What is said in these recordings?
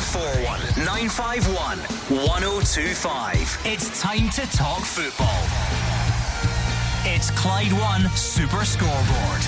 0141 951 1025. It's time to talk football. It's Clyde One Super Scoreboard.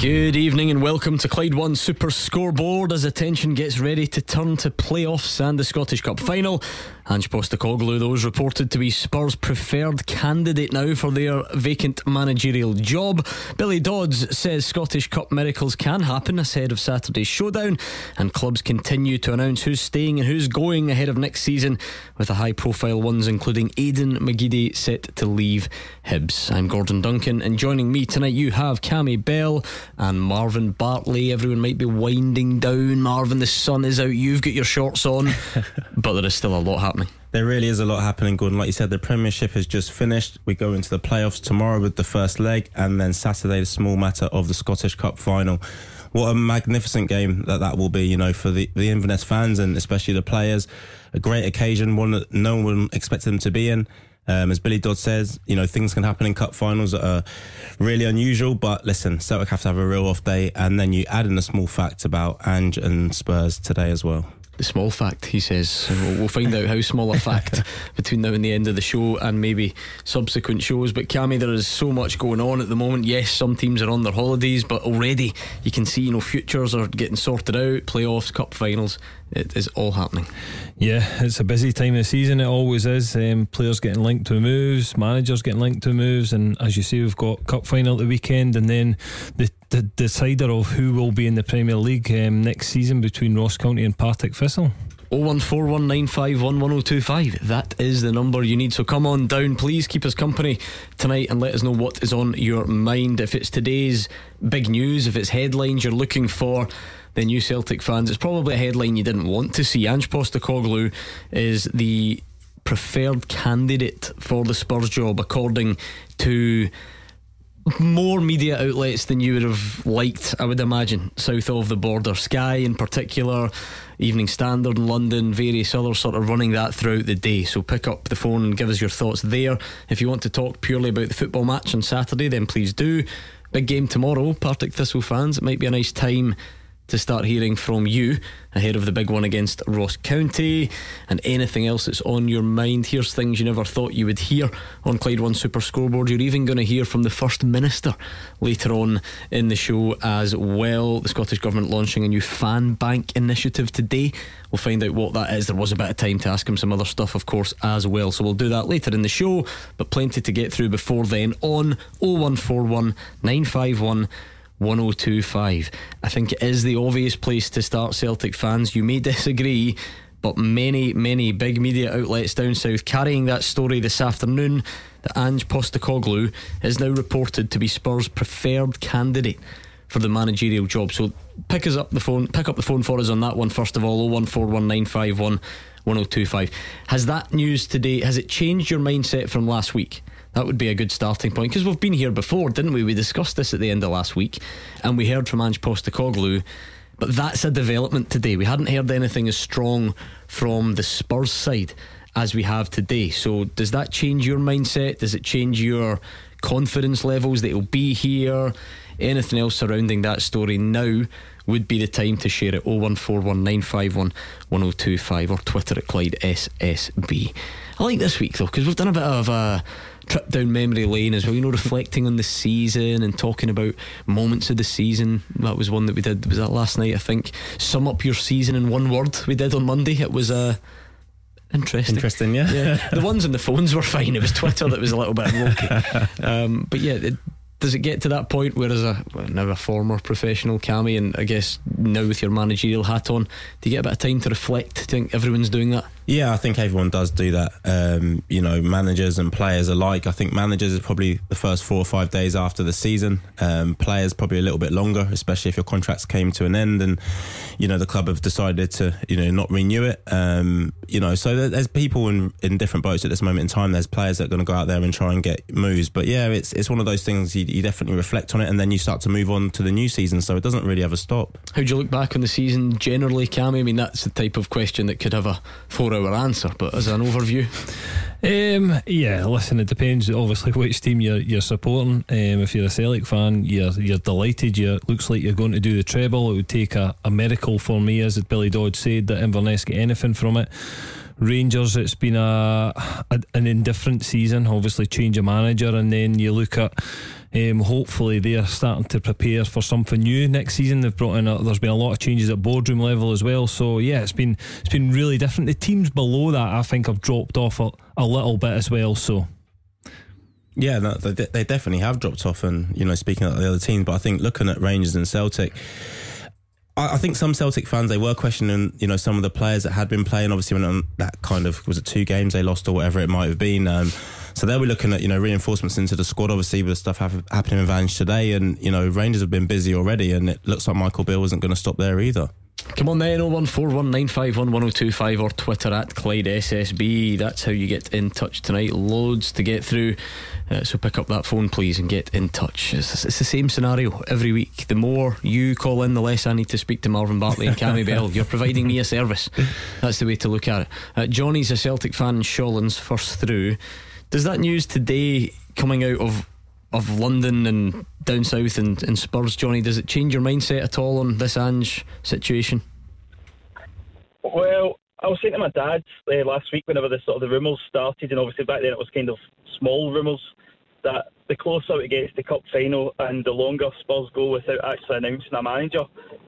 Good evening and welcome to Clyde One Super Scoreboard as attention gets ready to turn to playoffs and the Scottish Cup final. Ange Postecoglou, those reported to be Spurs' preferred candidate now for their vacant managerial job. Billy Dodds says Scottish Cup miracles can happen ahead of Saturday's showdown, and clubs continue to announce who's staying and who's going ahead of next season, with the high profile ones including Aidan McGeady set to leave Hibs. I'm Gordon Duncan, and joining me tonight you have Cammy Bell and Marvin Bartley. Everyone might be winding down. Marvin, the sun is out, you've got your shorts on, but there is still a lot happening. There really is a lot happening, Gordon. Like you said, the Premiership has just finished. We go into the playoffs tomorrow with the first leg, and then Saturday, the small matter of the Scottish Cup final. What a magnificent game that that will be, you know, for the, the Inverness fans and especially the players. A great occasion, one that no one expected them to be in. Um, as Billy Dodds says, you know, things can happen in cup finals that are really unusual. But listen, Celtic have to have a real off day. And then you add in a small fact about Ange and Spurs today as well the small fact, he says. We'll, we'll find out how small a fact between now and the end of the show and maybe subsequent shows. But Cammy, there is so much going on at the moment. Yes, some teams are on their holidays, but already you can see, you know, futures are getting sorted out, playoffs, cup finals. It is all happening. Yeah, it's a busy time of the season. It always is. Um, players getting linked to moves, managers getting linked to moves, and as you see, we've got cup final at the weekend, and then the the decider of who will be in the Premier League um, next season between Ross County and Partick Thistle. 01419511025. That is the number you need. So come on down. Please keep us company tonight and let us know what is on your mind. If it's today's big news, if it's headlines you're looking for, then you Celtic fans, it's probably a headline you didn't want to see. Ange Postecoglou is the preferred candidate for the Spurs job, according to more media outlets than you would have liked, I would imagine, south of the border. Sky, in particular, Evening Standard in London, various others sort of running that throughout the day. So pick up the phone and give us your thoughts there. If you want to talk purely about the football match on Saturday, then please do. Big game tomorrow, Partick Thistle fans. It might be a nice time to start hearing from you ahead of the big one against Ross County and anything else that's on your mind. Here's things you never thought you would hear on Clyde One Super Scoreboard. You're even going to hear from the First Minister later on in the show as well. The Scottish Government launching a new fan bank initiative today. We'll find out what that is. There was a bit of time to ask him some other stuff, of course, as well. So we'll do that later in the show, but plenty to get through before then on 0141 951 1025. I think it is the obvious place to start Celtic fans. You may disagree, but many, many big media outlets down south carrying that story this afternoon that Ange Postecoglou is now reported to be Spurs' preferred candidate for the managerial job. So pick us up the phone, pick up the phone for us on that one first of all. 01419511025. Has that news today has it changed your mindset from last week? That would be a good starting point because we've been here before, didn't we? We discussed this at the end of last week and we heard from Ange Postecoglou. But that's a development today. We hadn't heard anything as strong from the Spurs side as we have today. So, does that change your mindset? Does it change your confidence levels that he'll be here? Anything else surrounding that story now would be the time to share it 01419511025 or Twitter at Clyde SSB. I like this week though because we've done a bit of a trip down memory lane as well. You know, reflecting on the season and talking about moments of the season. That was one that we did. Was that last night? I think. Sum up your season in one word. We did on Monday. It was a. Uh, Interesting. Interesting, yeah. yeah. The ones on the phones were fine. It was Twitter that was a little bit ropey. Um, but yeah, it, does it get to that point where, as a well, now a former professional Cammy, and I guess now with your managerial hat on, do you get a bit of time to reflect? Do think everyone's doing that? Yeah, I think everyone does do that. Um, you know, managers and players alike. I think managers is probably the first four or five days after the season. Um, players probably a little bit longer, especially if your contracts came to an end and you know the club have decided to you know not renew it. Um, you know, so there's people in, in different boats at this moment in time. There's players that are going to go out there and try and get moves. But yeah, it's it's one of those things you, you definitely reflect on it and then you start to move on to the new season. So it doesn't really ever stop. How do you look back on the season generally, Cammy? I mean, that's the type of question that could have a four-hour answer, but as an overview. Um, yeah, listen, it depends obviously which team you're you're supporting. Um, if you're a Celtic fan, you're you're delighted. You looks like you're going to do the treble. It would take a, a miracle for me, as Billy Dodds said, that Inverness get anything from it. Rangers, it's been a, a an indifferent season. Obviously, change of manager, and then you look at. Um, hopefully they're starting to prepare for something new next season. They've brought in a, there's been a lot of changes at boardroom level as well. So yeah, it's been it's been really different. The teams below that I think have dropped off a, a little bit as well. So yeah, no, they, they definitely have dropped off. And you know, speaking of the other teams, but I think looking at Rangers and Celtic. I think some Celtic fans they were questioning, you know, some of the players that had been playing. Obviously, when that kind of was it two games they lost or whatever it might have been. Um, so they were looking at you know reinforcements into the squad. Obviously, with the stuff happening in Ange today, and you know Rangers have been busy already, and it looks like Michael Beale wasn't going to stop there either. Come on then, 01419511025 or Twitter at Clyde SSB. That's how you get in touch tonight. Loads to get through. Uh, so pick up that phone, please, and get in touch. It's, it's, the same scenario every week. The more you call in, the less I need to speak to Marvin Bartley and Cammy Bell. You're providing me a service. That's the way to look at it. Uh, Johnny's a Celtic fan in first through. Does that news today coming out of of London and down south and, and Spurs, Johnny, does it change your mindset at all on this Ange situation? Well, I was saying to my dad uh, last week whenever the sort of the rumours started, and obviously back then it was kind of small rumours, that the closer it gets to cup final and the longer Spurs go without actually announcing a manager,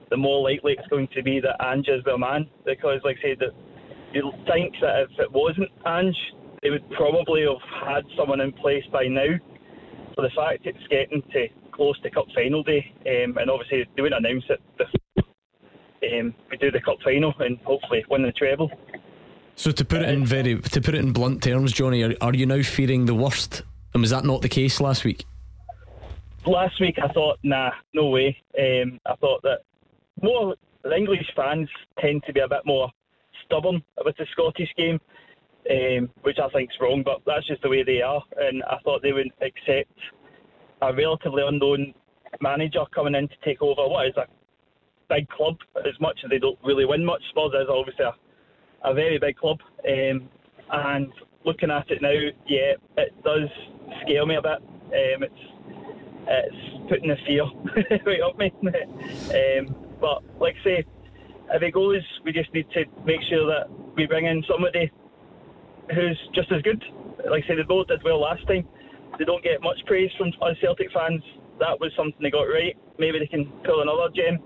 the more likely it's going to be that Ange is the man. Because, like I said, that you think that if it wasn't Ange, they would probably have had someone in place by now. So the fact it's getting to close to cup final day, um, and obviously they wouldn't announce it before um, we do the cup final and hopefully win the treble. So to put it in very to put it in blunt terms, Johnny, are, are you now fearing the worst? And was that not the case last week? Last week I thought, nah, no way. Um, I thought that more the English fans tend to be a bit more stubborn about the Scottish game um, which I think is wrong, but that's just the way they are. And I thought they wouldn't accept a relatively unknown manager coming in to take over what is a big club, as much as they don't really win much. Spurs is obviously a, a very big club. Um, and looking at it now, yeah, it does scare me a bit. Um, it's it's putting the fear right up me. um, but like I say, if it goes, we just need to make sure that we bring in somebody who's just as good. Like I said, they both did well last time. They don't get much praise from us Celtic fans. That was something they got right. Maybe they can pull another gem.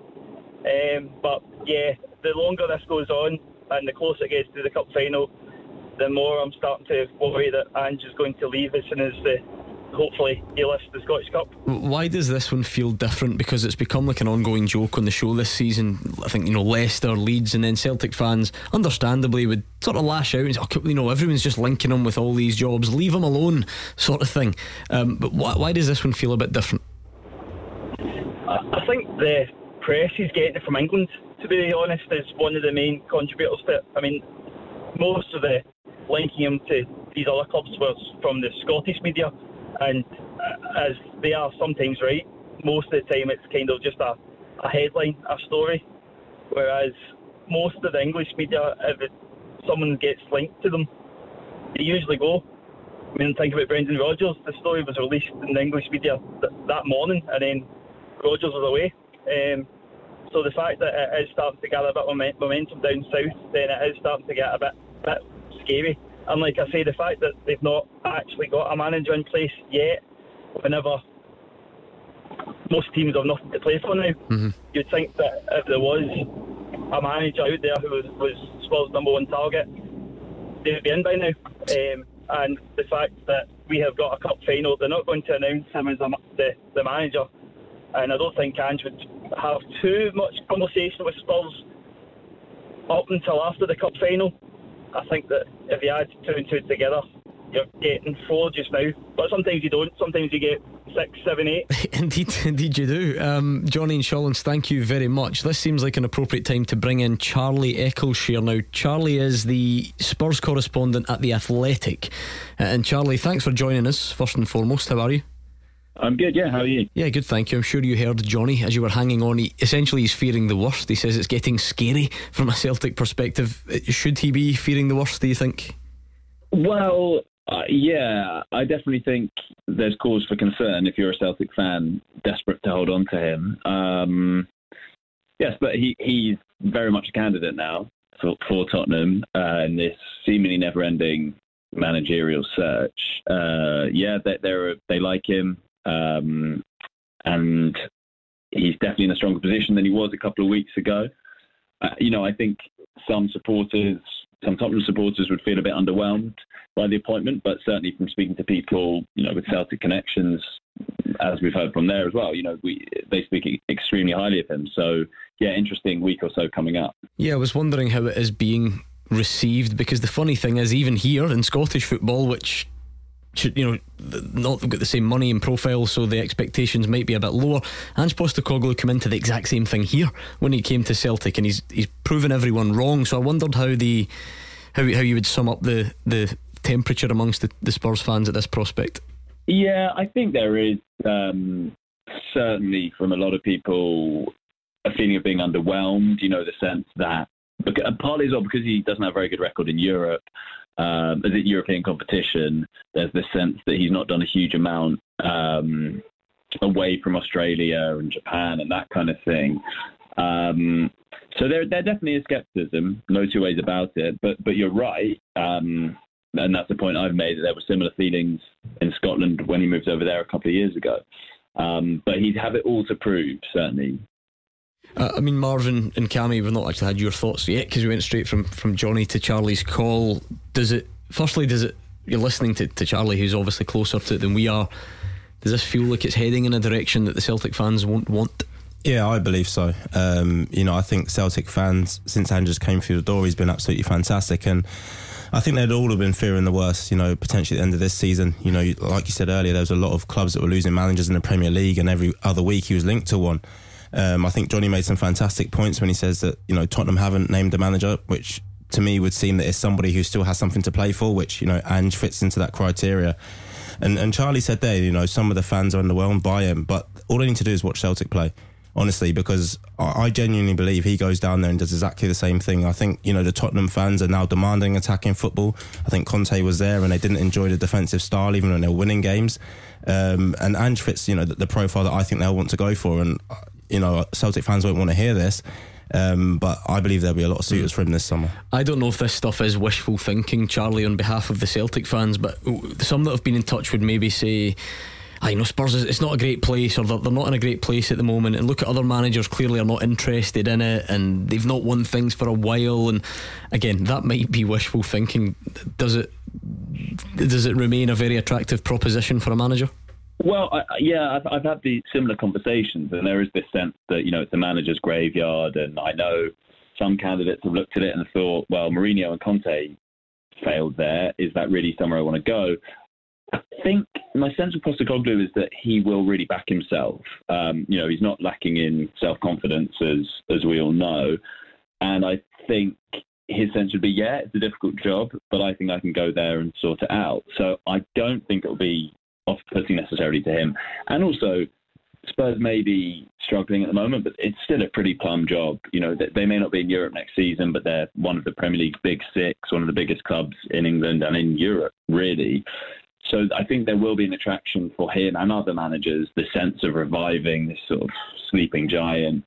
Um, but yeah, the longer this goes on and the closer it gets to the cup final, the more I'm starting to worry that Ange is going to leave as soon as the hopefully he lifts the Scottish Cup. Why does this one feel different? Because it's become like an ongoing joke on the show this season. I think you know Leicester, Leeds, and then Celtic fans, understandably, would sort of lash out and say, oh, you know, everyone's just linking him with all these jobs. Leave him alone, sort of thing. Um, but why, why does this one feel a bit different? I think the press he's getting it from England. To be honest, is one of the main contributors to it. I mean, most of the linking him to these other clubs was from the Scottish media and uh, as they are sometimes right, most of the time it's kind of just a, a headline, a story. Whereas most of the English media, if it, someone gets linked to them, they usually go. I mean, think about Brendan Rodgers. The story was released in the English media th- that morning, and then Rodgers was away. Um, so the fact that it is starting to gather a bit of momentum down south, then it is starting to get a bit, bit scary. And like I say, the fact that they've not actually got a manager in place yet, whenever most teams have nothing to play for now, mm-hmm. you'd think that if there was a manager out there who was, was Spurs' number one target, they would be in by now. Um, and the fact that we have got a cup final, they're not going to announce him as a, the, the manager. And I don't think Ange would have too much conversation with Spurs up until after the cup final. I think that if you add two and two together, you're getting four just now. But sometimes you don't. Sometimes you get six, seven, eight. indeed, indeed you do. Um, Johnny and Shawlands, thank you very much. This seems like an appropriate time to bring in Charlie Eccleshare. Now, Charlie is the Spurs correspondent at The Athletic. Uh, and Charlie, thanks for joining us, first and foremost. How are you? I'm good, yeah. How are you? Yeah, good, thank you. I'm sure you heard Johnny as you were hanging on. He, essentially, he's fearing the worst. He says it's getting scary from a Celtic perspective. Should he be fearing the worst, do you think? Well, uh, yeah, I definitely think there's cause for concern if you're a Celtic fan desperate to hold on to him. Um, yes, but he, he's very much a candidate now for, for Tottenham uh, in this seemingly never-ending managerial search. Uh, yeah, they, they're, they like him, um, and he's definitely in a stronger position than he was a couple of weeks ago. Uh, you know, I think some supporters, some Tottenham supporters would feel a bit underwhelmed by the appointment, but certainly from speaking to people, you know, with Celtic connections, as we've heard from there as well, you know, we they speak extremely highly of him. So, yeah, interesting week or so coming up. Yeah, I was wondering how it is being received because the funny thing is, even here in Scottish football, which you know, not got the same money and profile, so the expectations might be a bit lower. Ange Postecoglou came into the exact same thing here when he came to Celtic, and he's he's proven everyone wrong. So I wondered how the how how you would sum up the the temperature amongst the, the Spurs fans at this prospect. Yeah, I think there is um, certainly from a lot of people a feeling of being underwhelmed. You know, the sense that partly as well because he doesn't have a very good record in Europe um, as a European competition, there's this sense that he's not done a huge amount um, away from Australia and Japan and that kind of thing. Um, so there, there definitely is skepticism, no two ways about it. But, but you're right, um, and that's the point I've made that there were similar feelings in Scotland when he moved over there a couple of years ago. Um, but he'd have it all to prove, certainly. Uh, I mean, Marvin and Cammy, we've not actually had your thoughts yet because we went straight from, from Johnny to Charlie's call. Does it, firstly, does it, you're listening to, to Charlie, who's obviously closer to it than we are. Does this feel like it's heading in a direction that the Celtic fans won't want? Yeah, I believe so. Um, you know, I think Celtic fans, since Andrews came through the door, he's been absolutely fantastic. And I think they'd all have been fearing the worst, you know, potentially at the end of this season. You know, like you said earlier, there was a lot of clubs that were losing managers in the Premier League, and every other week he was linked to one. Um, I think Johnny made some fantastic points when he says that you know Tottenham haven't named a manager, which to me would seem that it's somebody who still has something to play for, which you know Ange fits into that criteria. And and Charlie said there, you know, some of the fans are underwhelmed by him, but all they need to do is watch Celtic play honestly, because I genuinely believe he goes down there and does exactly the same thing. I think, you know, the Tottenham fans are now demanding attacking football. I think Conte was there and they didn't enjoy the defensive style even when they were winning games. Um, and Ange fits, you know, the, the, profile that I think they'll want to go for. And you know, Celtic fans won't want to hear this. Um, but I believe there'll be a lot of suitors for him this summer. I don't know if this stuff is wishful thinking, Charlie, on behalf of the Celtic fans, but some that have been in touch would maybe say. I know Spurs is it's not a great place or they're, they're, not in a great place at the moment and look at other managers clearly are not interested in it and they've not won things for a while and again that might be wishful thinking does it does it remain a very attractive proposition for a manager well, I, yeah, I've, I've had these similar conversations, and there is this sense that you know it's a manager's graveyard, and I know some candidates have looked at it and thought, well, Mourinho and Conte failed there. Is that really somewhere I want to go? I think my sense of Postecoglou is that he will really back himself. Um, you know, he's not lacking in self confidence, as as we all know, and I think his sense would be, yeah, it's a difficult job, but I think I can go there and sort it out. So I don't think it'll be off-putting necessarily to him. And also, Spurs may be struggling at the moment, but it's still a pretty plum job. You know, they may not be in Europe next season, but they're one of the Premier League's big six, one of the biggest clubs in England and in Europe, really. So I think there will be an attraction for him and other managers, the sense of reviving this sort of sleeping giant.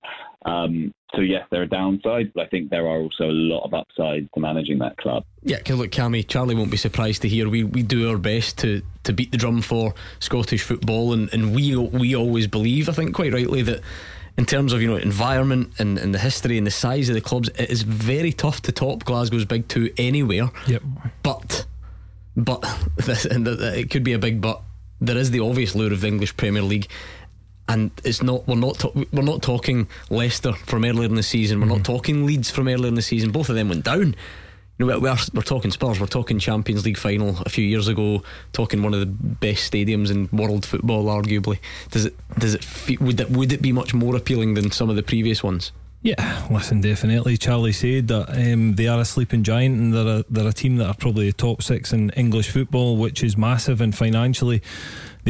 Um, so yes, there are downsides, but I think there are also a lot of upsides to managing that club. Yeah, because look, Cammy, Charlie won't be surprised to hear we, we do our best to, to beat the drum for Scottish football, and, and we we always believe, I think quite rightly, that in terms of you know environment and, and the history and the size of the clubs, it is very tough to top Glasgow's big two anywhere. Yep. But but this, and it could be a big but. There is the obvious lure of the English Premier League and it's not we're not to, we're not talking Leicester from earlier in the season. We're mm-hmm. not talking Leeds from earlier in the season. Both of them went down. You know, we're, we're talking Spurs. We're talking Champions League final a few years ago. Talking one of the best stadiums in world football, arguably. Does it does it would it would it be much more appealing than some of the previous ones? Yeah, listen, definitely. Charlie said that um, they are a sleeping giant and they're a, they're a team that are probably the top six in English football, which is massive and financially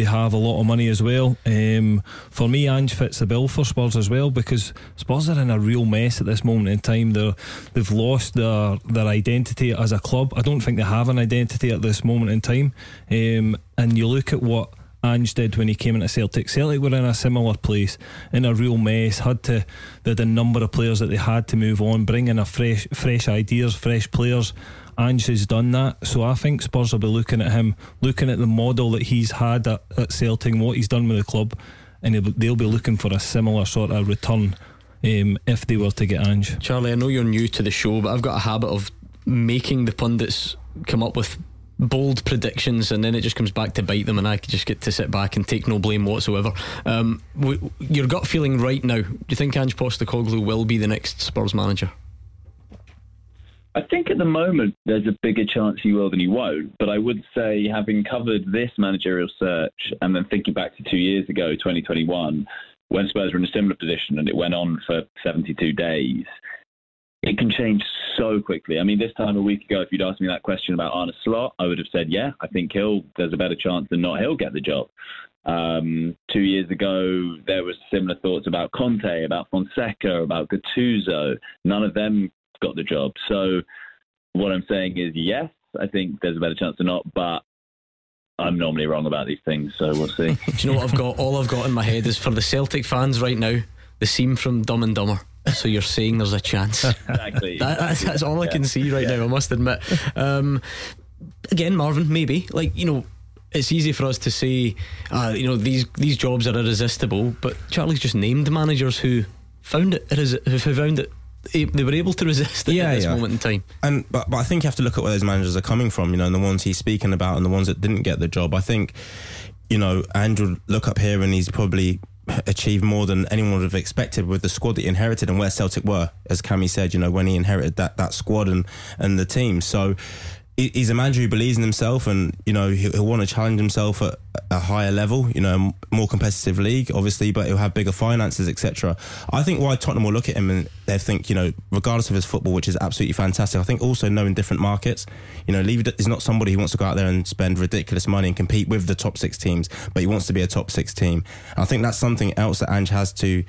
they have a lot of money as well. Um, for me, Ange fits the bill for Spurs as well because Spurs are in a real mess at this moment in time. They're they've lost their their identity as a club. I don't think they have an identity at this moment in time. Um, and you look at what Ange did when he came into Celtic. Celtic were in a similar place, in a real mess. Had to a number of players that they had to move on, bring in a fresh fresh ideas, fresh players. Ange has done that, so I think Spurs will be looking at him, looking at the model that he's had at, at Celtic, what he's done with the club, and they'll be looking for a similar sort of return um, if they were to get Ange. Charlie, I know you're new to the show, but I've got a habit of making the pundits come up with bold predictions and then it just comes back to bite them and I just get to sit back and take no blame whatsoever. Um, your gut feeling right now, do you think Ange Postecoglou will be the next Spurs manager? I think at the moment there's a bigger chance he will than he won't. But I would say, having covered this managerial search and then thinking back to two years ago, 2021, when Spurs were in a similar position and it went on for 72 days, it can change so quickly. I mean, this time a week ago, if you'd asked me that question about Arne Slot, I would have said, yeah, I think he'll. There's a better chance than not he'll get the job. Um, two years ago, there was similar thoughts about Conte, about Fonseca, about Gattuso. None of them got the job. So what I'm saying is, yes, I think there's a better chance than not, but I'm normally wrong about these things, so we'll see. Do you know what I've got? All I've got in my head is for the Celtic fans right now, the scene from Dumb and Dumber. So you're saying there's a chance? Exactly. that, that's, that's, all I can see right yeah. now. I must admit. Um, again, Marvin, maybe like you know. It's easy for us to say, uh, you know, these these jobs are irresistible, but Charlie's just named managers who found it who found it they were able to resist it yeah, at this yeah. moment in time. And but, but I think you have to look at where those managers are coming from, you know, and the ones he's speaking about and the ones that didn't get the job. I think, you know, Andrew look up here and he's probably achieved more than anyone would have expected with the squad that he inherited and where Celtic were, as Cammy said, you know, when he inherited that that squad and and the team. So he's a manager who believes in himself and you know he'll, he'll, want to challenge himself at a higher level you know more competitive league obviously but he'll have bigger finances etc i think why tottenham will look at him and they think you know regardless of his football which is absolutely fantastic i think also knowing different markets you know levy is not somebody who wants to go out there and spend ridiculous money and compete with the top six teams but he wants to be a top six team. And i think that's something else that ange has to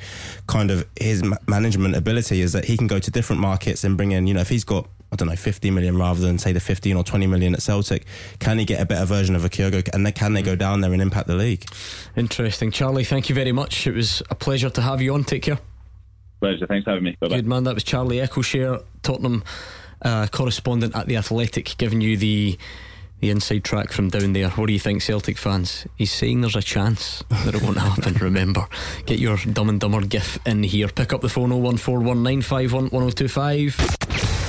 kind of his management ability is that he can go to different markets and bring in you know if he's got I don't know, 50 million rather than say the 15 or 20 million at Celtic. Can he get a better version of a Kyogo and then can they go down there and impact the league? Interesting. Charlie, thank you very much. It was a pleasure to have you on. Take care. Pleasure. Thanks for having me. Bye-bye. Good man. That was Charlie Eccleshare, Tottenham uh, correspondent at The Athletic, giving you the the inside track from down there. What do you think, Celtic fans? He's saying there's a chance that it won't happen. Remember, get your dumb and dumber gif in here. Pick up the phone 01419511025.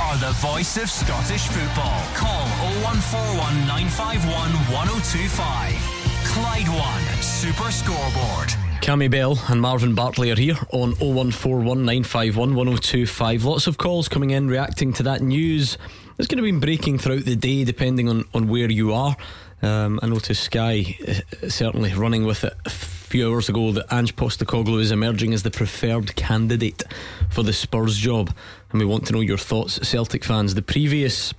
Are the voice of Scottish football. Call 0141 951 1025. Clyde One Super Scoreboard. Cammy Bell and Marvin Bartley are here on 0141 951 1025. Lots of calls coming in reacting to that news. It's going to be breaking throughout the day depending on, on where you are. Um, I noticed Sky uh, certainly running with it a few hours ago that Ange Postecoglou is emerging as the preferred candidate for the Spurs job and we want to know your thoughts, Celtic fans. The previous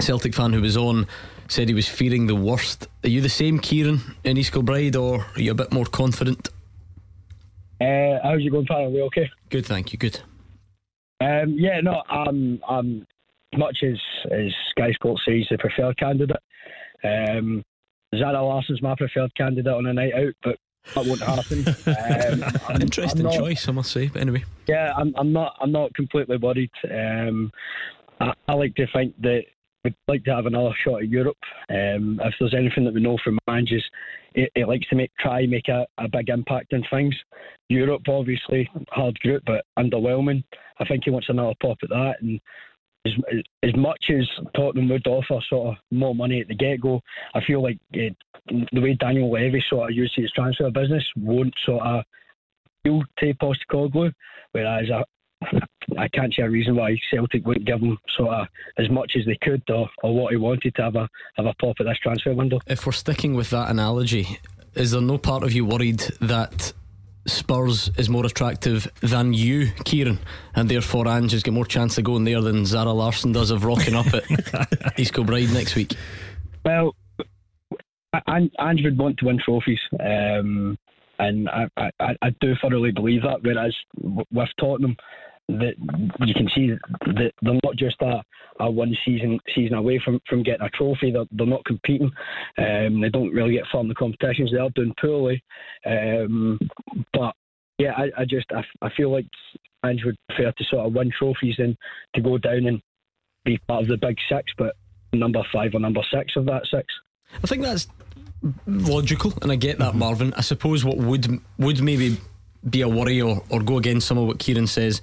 Celtic fan who was on said he was fearing the worst. Are you the same, Kieran, in East Kilbride, or are you a bit more confident? Uh, how's you going, Are we okay? Good, thank you. Good. Um, yeah, no, I'm, I'm much as as Sky Sports says, the preferred candidate. Um, Zara Larsson's my preferred candidate on a night out, but that won't happen. Um, I'm, Interesting I'm not, choice, I must say. But anyway, yeah, I'm, I'm not. I'm not completely worried. Um, I, I, like to think that we'd like to have another shot at Europe. Um, if there's anything that we know from Manges, it, likes to make try make a, a big impact in things. Europe, obviously, hard group, but underwhelming. I think he wants another pop at that, and as, as much as Tottenham would offer sort of more money at the get go, I feel like uh, the way Daniel Levy sort of uses his transfer business won't sort of appeal to Postecoglou, whereas I, I can't see a reason why Celtic wouldn't give him sort of as much as they could or, or what he wanted to have a have a pop at this transfer window. If we're sticking with that analogy, is there no part of you worried that Spurs is more attractive than you, Kieran, and therefore Ange has got more chance of going there than Zara Larsson does of rocking up at East Kilbride next week? Well, Ange would want to win trophies, um, and I, I, I do thoroughly believe that. Whereas with Tottenham, that you can see that they're not just a, a one season season away from, from getting a trophy. They're, they're not competing. Um, they don't really get far in the competitions. They are doing poorly. Um, but yeah, I, I just I, I feel like Ange would prefer to sort of win trophies than to go down and be part of the big six, but number five or number six of that six. I think that's logical, and I get that, mm-hmm. Marvin. I suppose what would would maybe be a worry or, or go against some of what Kieran says.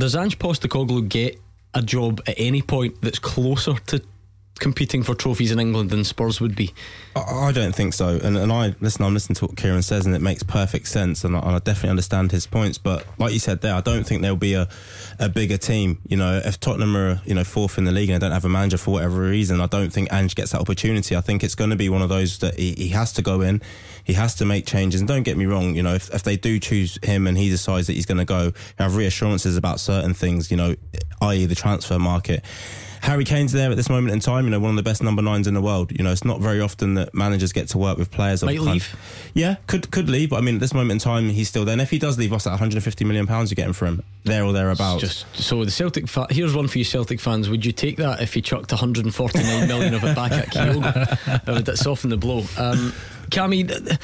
Does Ange Postecoglou get a job at any point that's closer to competing for trophies in England than Spurs would be? I don't think so. And, and I listen. I'm listening to what Kieran says, and it makes perfect sense. And I, and I, definitely understand his points. But like you said there, I don't think there'll be a, a bigger team. You know, if Tottenham are you know fourth in the league and they don't have a manager for whatever reason, I don't think Ange gets that opportunity. I think it's going to be one of those that he, he has to go in. He has to make changes. And don't get me wrong. You know, if, if they do choose him and he decides that he's going to go, have reassurances about certain things. You know, i.e. the transfer market Harry Kane's there at this moment in time. You know, one of the best number nines in the world. You know, it's not very often that managers get to work with players. Might leave. yeah, could could leave. But I mean, at this moment in time, he's still there. And if he does leave, what's that? 150 million pounds you're getting for him there or thereabouts. Just so the Celtic. Fa- here's one for you Celtic fans. Would you take that if he chucked 149 million of it back at Kyogo? would that soften the blow? Um, Cammy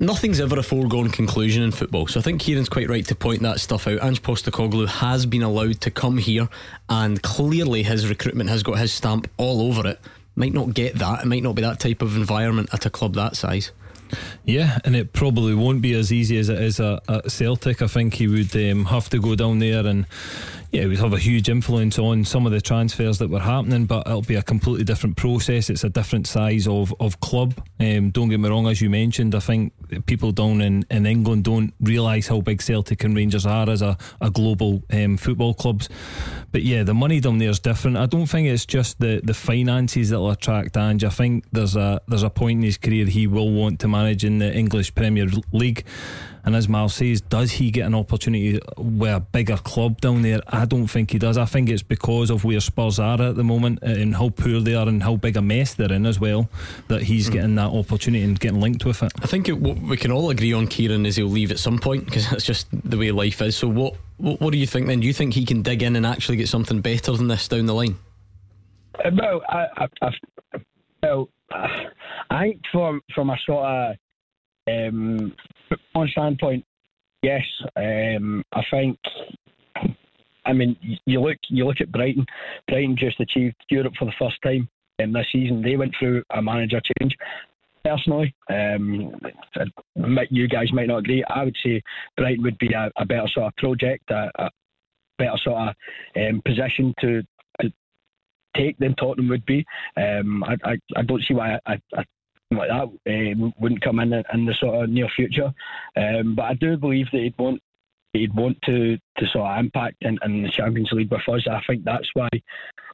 nothing's ever a foregone conclusion in football. So I think Kieran's quite right to point that stuff out. Ange Postecoglou has been allowed to come here, and clearly his recruitment has got his stamp all over it. Might not get that. It might not be that type of environment at a club that size. Yeah, and it probably won't be as easy as it is at, at Celtic. I think he would um, have to go down there and yeah, it would have a huge influence on some of the transfers that were happening, but it'll be a completely different process. It's a different size of, of club. Um, don't get me wrong, as you mentioned, I think people down in, in England don't realise how big Celtic and Rangers are as a, a global um, football clubs. But yeah, the money down there is different. I don't think it's just the, the finances that'll attract Ange. I think there's a there's a point in his career he will want to manage in the English Premier League. And as Mal says, does he get an opportunity with a bigger club down there? I don't think he does. I think it's because of where Spurs are at the moment and how poor they are and how big a mess they're in as well that he's mm. getting that opportunity and getting linked with it. I think it, what we can all agree on Kieran is he'll leave at some point because that's just the way life is. So what, what, what do you think then? Do you think he can dig in and actually get something better than this down the line? Uh, well, I, I, I, well, I think from from a sort of um, on standpoint, yes. Um, I think. I mean, you look you look at Brighton. Brighton just achieved Europe for the first time in this season. They went through a manager change. Personally, um, you guys might not agree. I would say Brighton would be a, a better sort of project, a, a better sort of um, position to, to take than Tottenham would be. Um, I, I, I, don't see why like that uh, wouldn't come in in the sort of near future. Um, but I do believe that he'd want he'd want to, to sort of impact in, in the Champions League with us. I think that's why.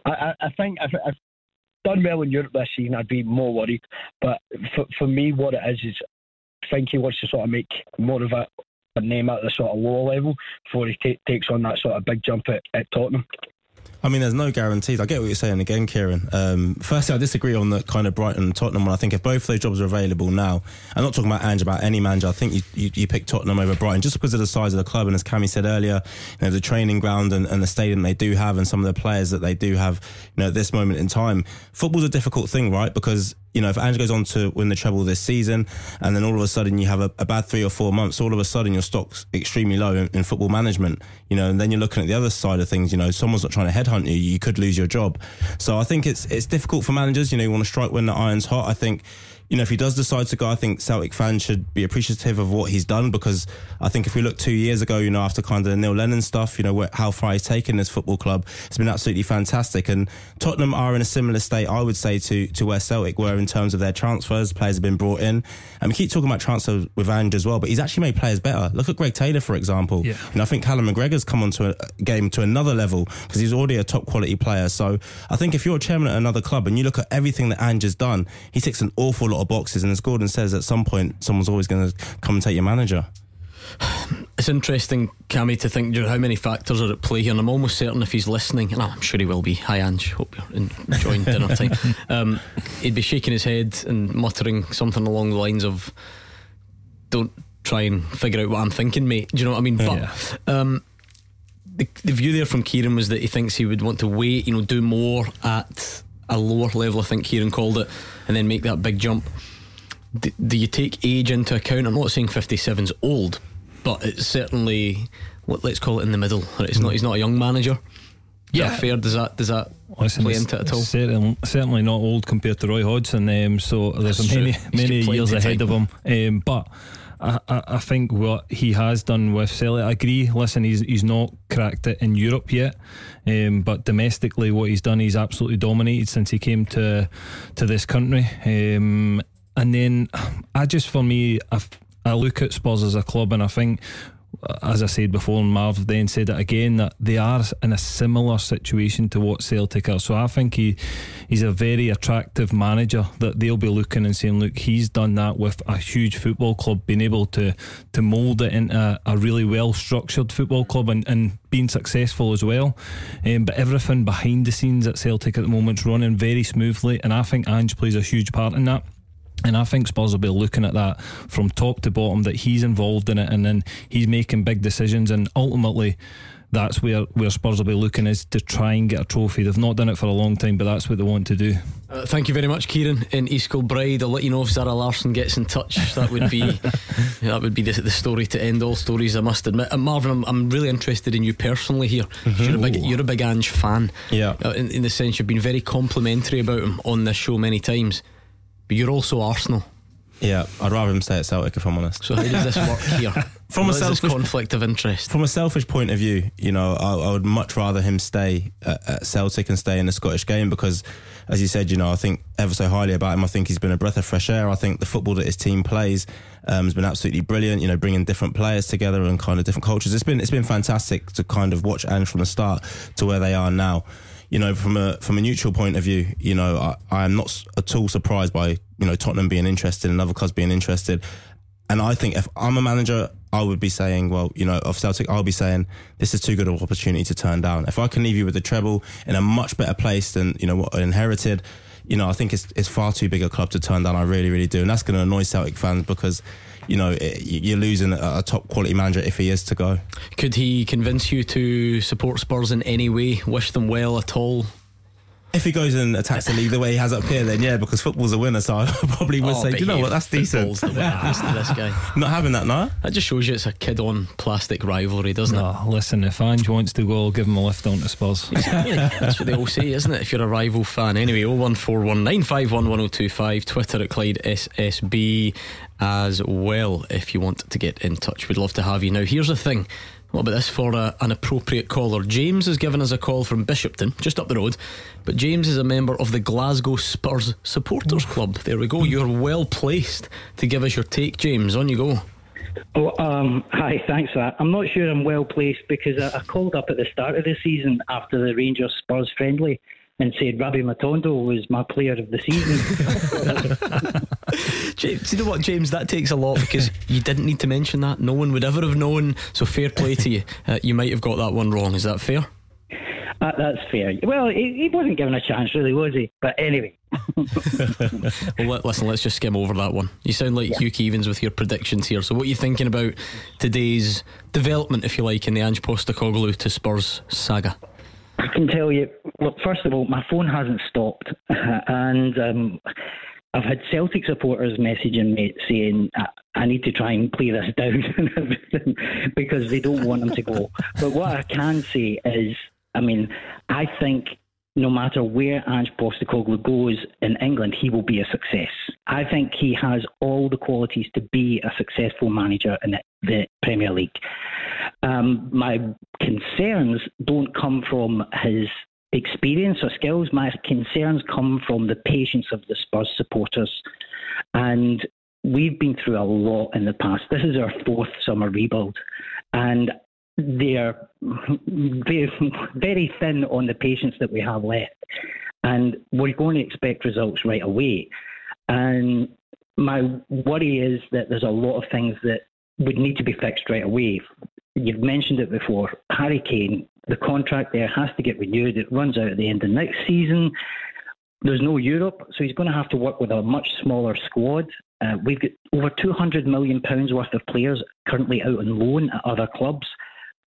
I, I, think if, if done well in Europe this season, I'd be more worried. But for, for me, what it is is I think he wants to sort of make more of a, a name at the sort of lower level before he t- takes on that sort of big jump at, at Tottenham. I mean, there's no guarantees. I get what you're saying again, Kieran. Um, firstly, I disagree on the kind of Brighton and Tottenham one. I think if both of those jobs are available now, I'm not talking about Ange, about any manager. I think you, you, you pick Tottenham over Brighton just because of the size of the club. And as Cammy said earlier, you know, the training ground and, and the stadium they do have and some of the players that they do have, you know, at this moment in time. Football's a difficult thing, right? Because you know, if Ange goes on to win the treble this season, and then all of a sudden you have a, a bad three or four months, all of a sudden your stock's extremely low in, in, football management, you know, and then you're looking at the other side of things, you know, someone's not trying to headhunt you, you could lose your job. So I think it's it's difficult for managers, you know, you want to strike when the iron's hot. I think you know, if he does decide to go, I think Celtic fans should be appreciative of what he's done because I think if we look two years ago, you know, after kind of the Neil Lennon stuff, you know, where, how far he's taken this football club, it's been absolutely fantastic. And Tottenham are in a similar state, I would say, to to where Celtic were in terms of their transfers. Players have been brought in, and we keep talking about transfers with Ange as well, but he's actually made players better. Look at Greg Taylor, for example. Yeah. Know, I think Callum McGregor's come onto a game to another level because he's already a top quality player. So I think if you're a chairman at another club and you look at everything that Ange has done, he takes an awful lot of boxes and as Gordon says at some point someone's always going to come and take your manager. It's interesting, Cammy, to think how many factors are at play here, and I'm almost certain if he's listening, and I'm sure he will be. Hi, Ange. Hope you're enjoying dinner time. Um, he'd be shaking his head and muttering something along the lines of, "Don't try and figure out what I'm thinking, mate." Do you know what I mean? But Yeah. um, the, the view there from Kieran was that he thinks he would want to wait, you know, do more at a lower level. I think Kieran called it, and then make that big jump. Do, do you take age into account? I'm not saying 57's old, but it's certainly what let's call it in the middle. It's not. He's not a young manager. Is Yeah. fair. Does that does that Listen, play into it at all? Certainly, certainly not old compared to Roy Hodgson. Um, so there's That's many true. Many years ahead time. of him. Um, but I, I, think what he has done with Celtic, I agree. Listen, he's he's not cracked it in Europe yet, um, but domestically, what he's done, he's absolutely dominated since he came to to this country. Um, and then, I just for me, I, I look at Spurs as a club, and I think as I said before, and Marv then said it again that they are in a similar situation to what Celtic are. So I think he he's a very attractive manager that they'll be looking and saying, look, he's done that with a huge football club, being able to to mould it into a, a really well structured football club and, and being successful as well. Um, but everything behind the scenes at Celtic at the moment is running very smoothly, and I think Ange plays a huge part in that. And I think Spurs will be looking at that from top to bottom, that he's involved in it and then he's making big decisions. And ultimately, that's where, where Spurs will be looking is to try and get a trophy. They've not done it for a long time, but that's what they want to do. Uh, thank you very much, Kieran. In East Kilbride, I'll let you know if Zara Larsson gets in touch. That would be that would be the, the story to end all stories. I must admit, and Marvin, I'm, I'm really interested in you personally here. You're a big you're a big Ange fan. Yeah. Uh, in, in the sense you've been very complimentary about him on this show many times, but you're also Arsenal. Yeah, I'd rather him stay at Celtic if I'm honest. So how does this work here? From a What is this selfish- conflict of interest. From a selfish point of view, you know, I, I would much rather him stay at, at Celtic and stay in the Scottish game because, as you said, you know, I think ever so highly about him. I think he's been a breath of fresh air. I think the football that his team plays um, has been absolutely brilliant. You know, bringing different players together and kind of different cultures. It's been it's been fantastic to kind of watch Ange from the start to where they are now. You know, from a from a neutral point of view, you know, I, I am not at all surprised by you know Tottenham being interested and other clubs being interested. And I think if I'm a manager, I would be saying, well, you know, of Celtic, I'll be saying this is too good of an opportunity to turn down. If I can leave you with the treble in a much better place than you know what I inherited, you know, I think it's it's far too big a club to turn down. I really, really do, and that's going to annoy Celtic fans because. You know, eh, you're losing a, a top quality manager if he is to go. Could he convince you to support Spurs in any way? Wish them well at all? If he goes and attacks the league the way he has up here, then yeah, because football's a winner. So I probably would oh, say, do you know what, that's decent. The winner. This guy. Not having that, no. That just shows you it's a kid on plastic rivalry, doesn't it? No, listen, if Ange wants to go, I'll give him a lift on to Spurs. Exactly. That's what they all say, isn't it? If you're a rival fan. Anyway, 01419511025, Twitter at Clyde SSB as well if you want to get in touch. We'd love to have you. Now, here's the thing. What about this for a, an appropriate caller? James has given us a call from Bishopton, just up the road. But James is a member of the Glasgow Spurs Supporters Club. There we go. You're well placed to give us your take, James. On you go. Oh, um, hi, thanks for that. I'm not sure I'm well placed because I, I called up at the start of the season after the Rangers Spurs friendly and said Rabbi Matondo was my player of the season. James, you know what, James? That takes a lot because you didn't need to mention that. No one would ever have known. So fair play to you. Uh, you might have got that one wrong. Is that fair? Uh, that's fair. Well, he, he wasn't given a chance, really, was he? But anyway, Well, listen, let's just skim over that one. You sound like Hugh Keevins with your predictions here. So, what are you thinking about today's development, if you like, in the Ange Postecoglou to Spurs saga? I can tell you. Well, first of all, my phone hasn't stopped, and um, I've had Celtic supporters messaging me saying I, need to try and play this down because they don't want him to go. But what I can say is, I mean, I think no matter where Ange Postecoglou goes in England, he will be a success. I think he has all the qualities to be a successful manager in the Premier League. Um, my concerns don't come from his experience or skills. My concerns come from the patience of the Spurs supporters. And we've been through a lot in the past. This is our fourth summer rebuild. And they're very, very thin on the patience that we have left. And we're going to expect results right away. And my worry is that there's a lot of things that would need to be fixed right away. You've mentioned it before. Harry Kane, the contract there has to get renewed. It runs out at the end of next season. There's no Europe, so he's going to have to work with a much smaller squad. Uh, we've got over 200 million pounds worth of players currently out on loan at other clubs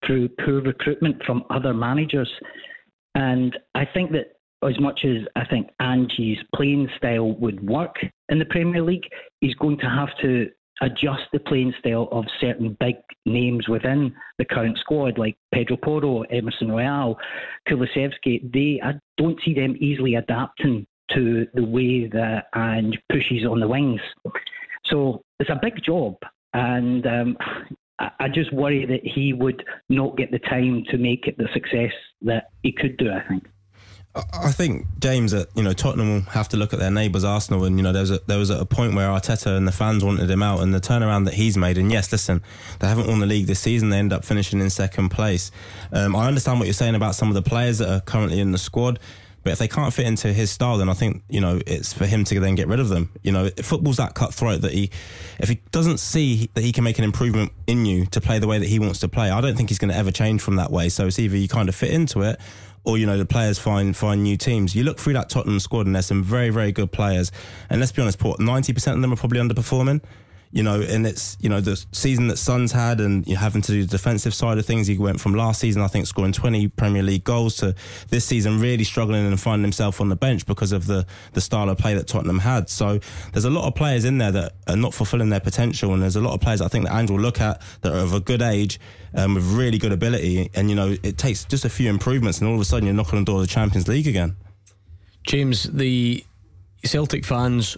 through poor recruitment from other managers. And I think that as much as I think Angie's playing style would work in the Premier League, he's going to have to adjust the playing style of certain big names within the current squad, like Pedro Porro, Emerson Royal, Kulusevski. They, I don't see them easily adapting to the way that and pushes on the wings. So it's a big job, and um, I just worry that he would not get the time to make it the success that he could do. I think. I think James you know Tottenham will have to look at their neighbours Arsenal, and you know there was a, there was a point where Arteta and the fans wanted him out, and the turnaround that he's made. And yes, listen, they haven't won the league this season; they end up finishing in second place. Um, I understand what you're saying about some of the players that are currently in the squad. But if they can't fit into his style, then I think you know it's for him to then get rid of them. You know, football's that cutthroat that he, if he doesn't see that he can make an improvement in you to play the way that he wants to play, I don't think he's going to ever change from that way. So it's either you kind of fit into it, or you know the players find find new teams. You look through that Tottenham squad, and there's some very very good players. And let's be honest, Port, ninety percent of them are probably underperforming you know, and it's you know the season that Son's had, and you're having to do the defensive side of things. He went from last season, I think, scoring 20 Premier League goals to this season really struggling and finding himself on the bench because of the the style of play that Tottenham had. So there's a lot of players in there that are not fulfilling their potential, and there's a lot of players I think that Ange will look at that are of a good age um, with really good ability, and you know it takes just a few improvements, and all of a sudden you're knocking on the door of the Champions League again. James, the Celtic fans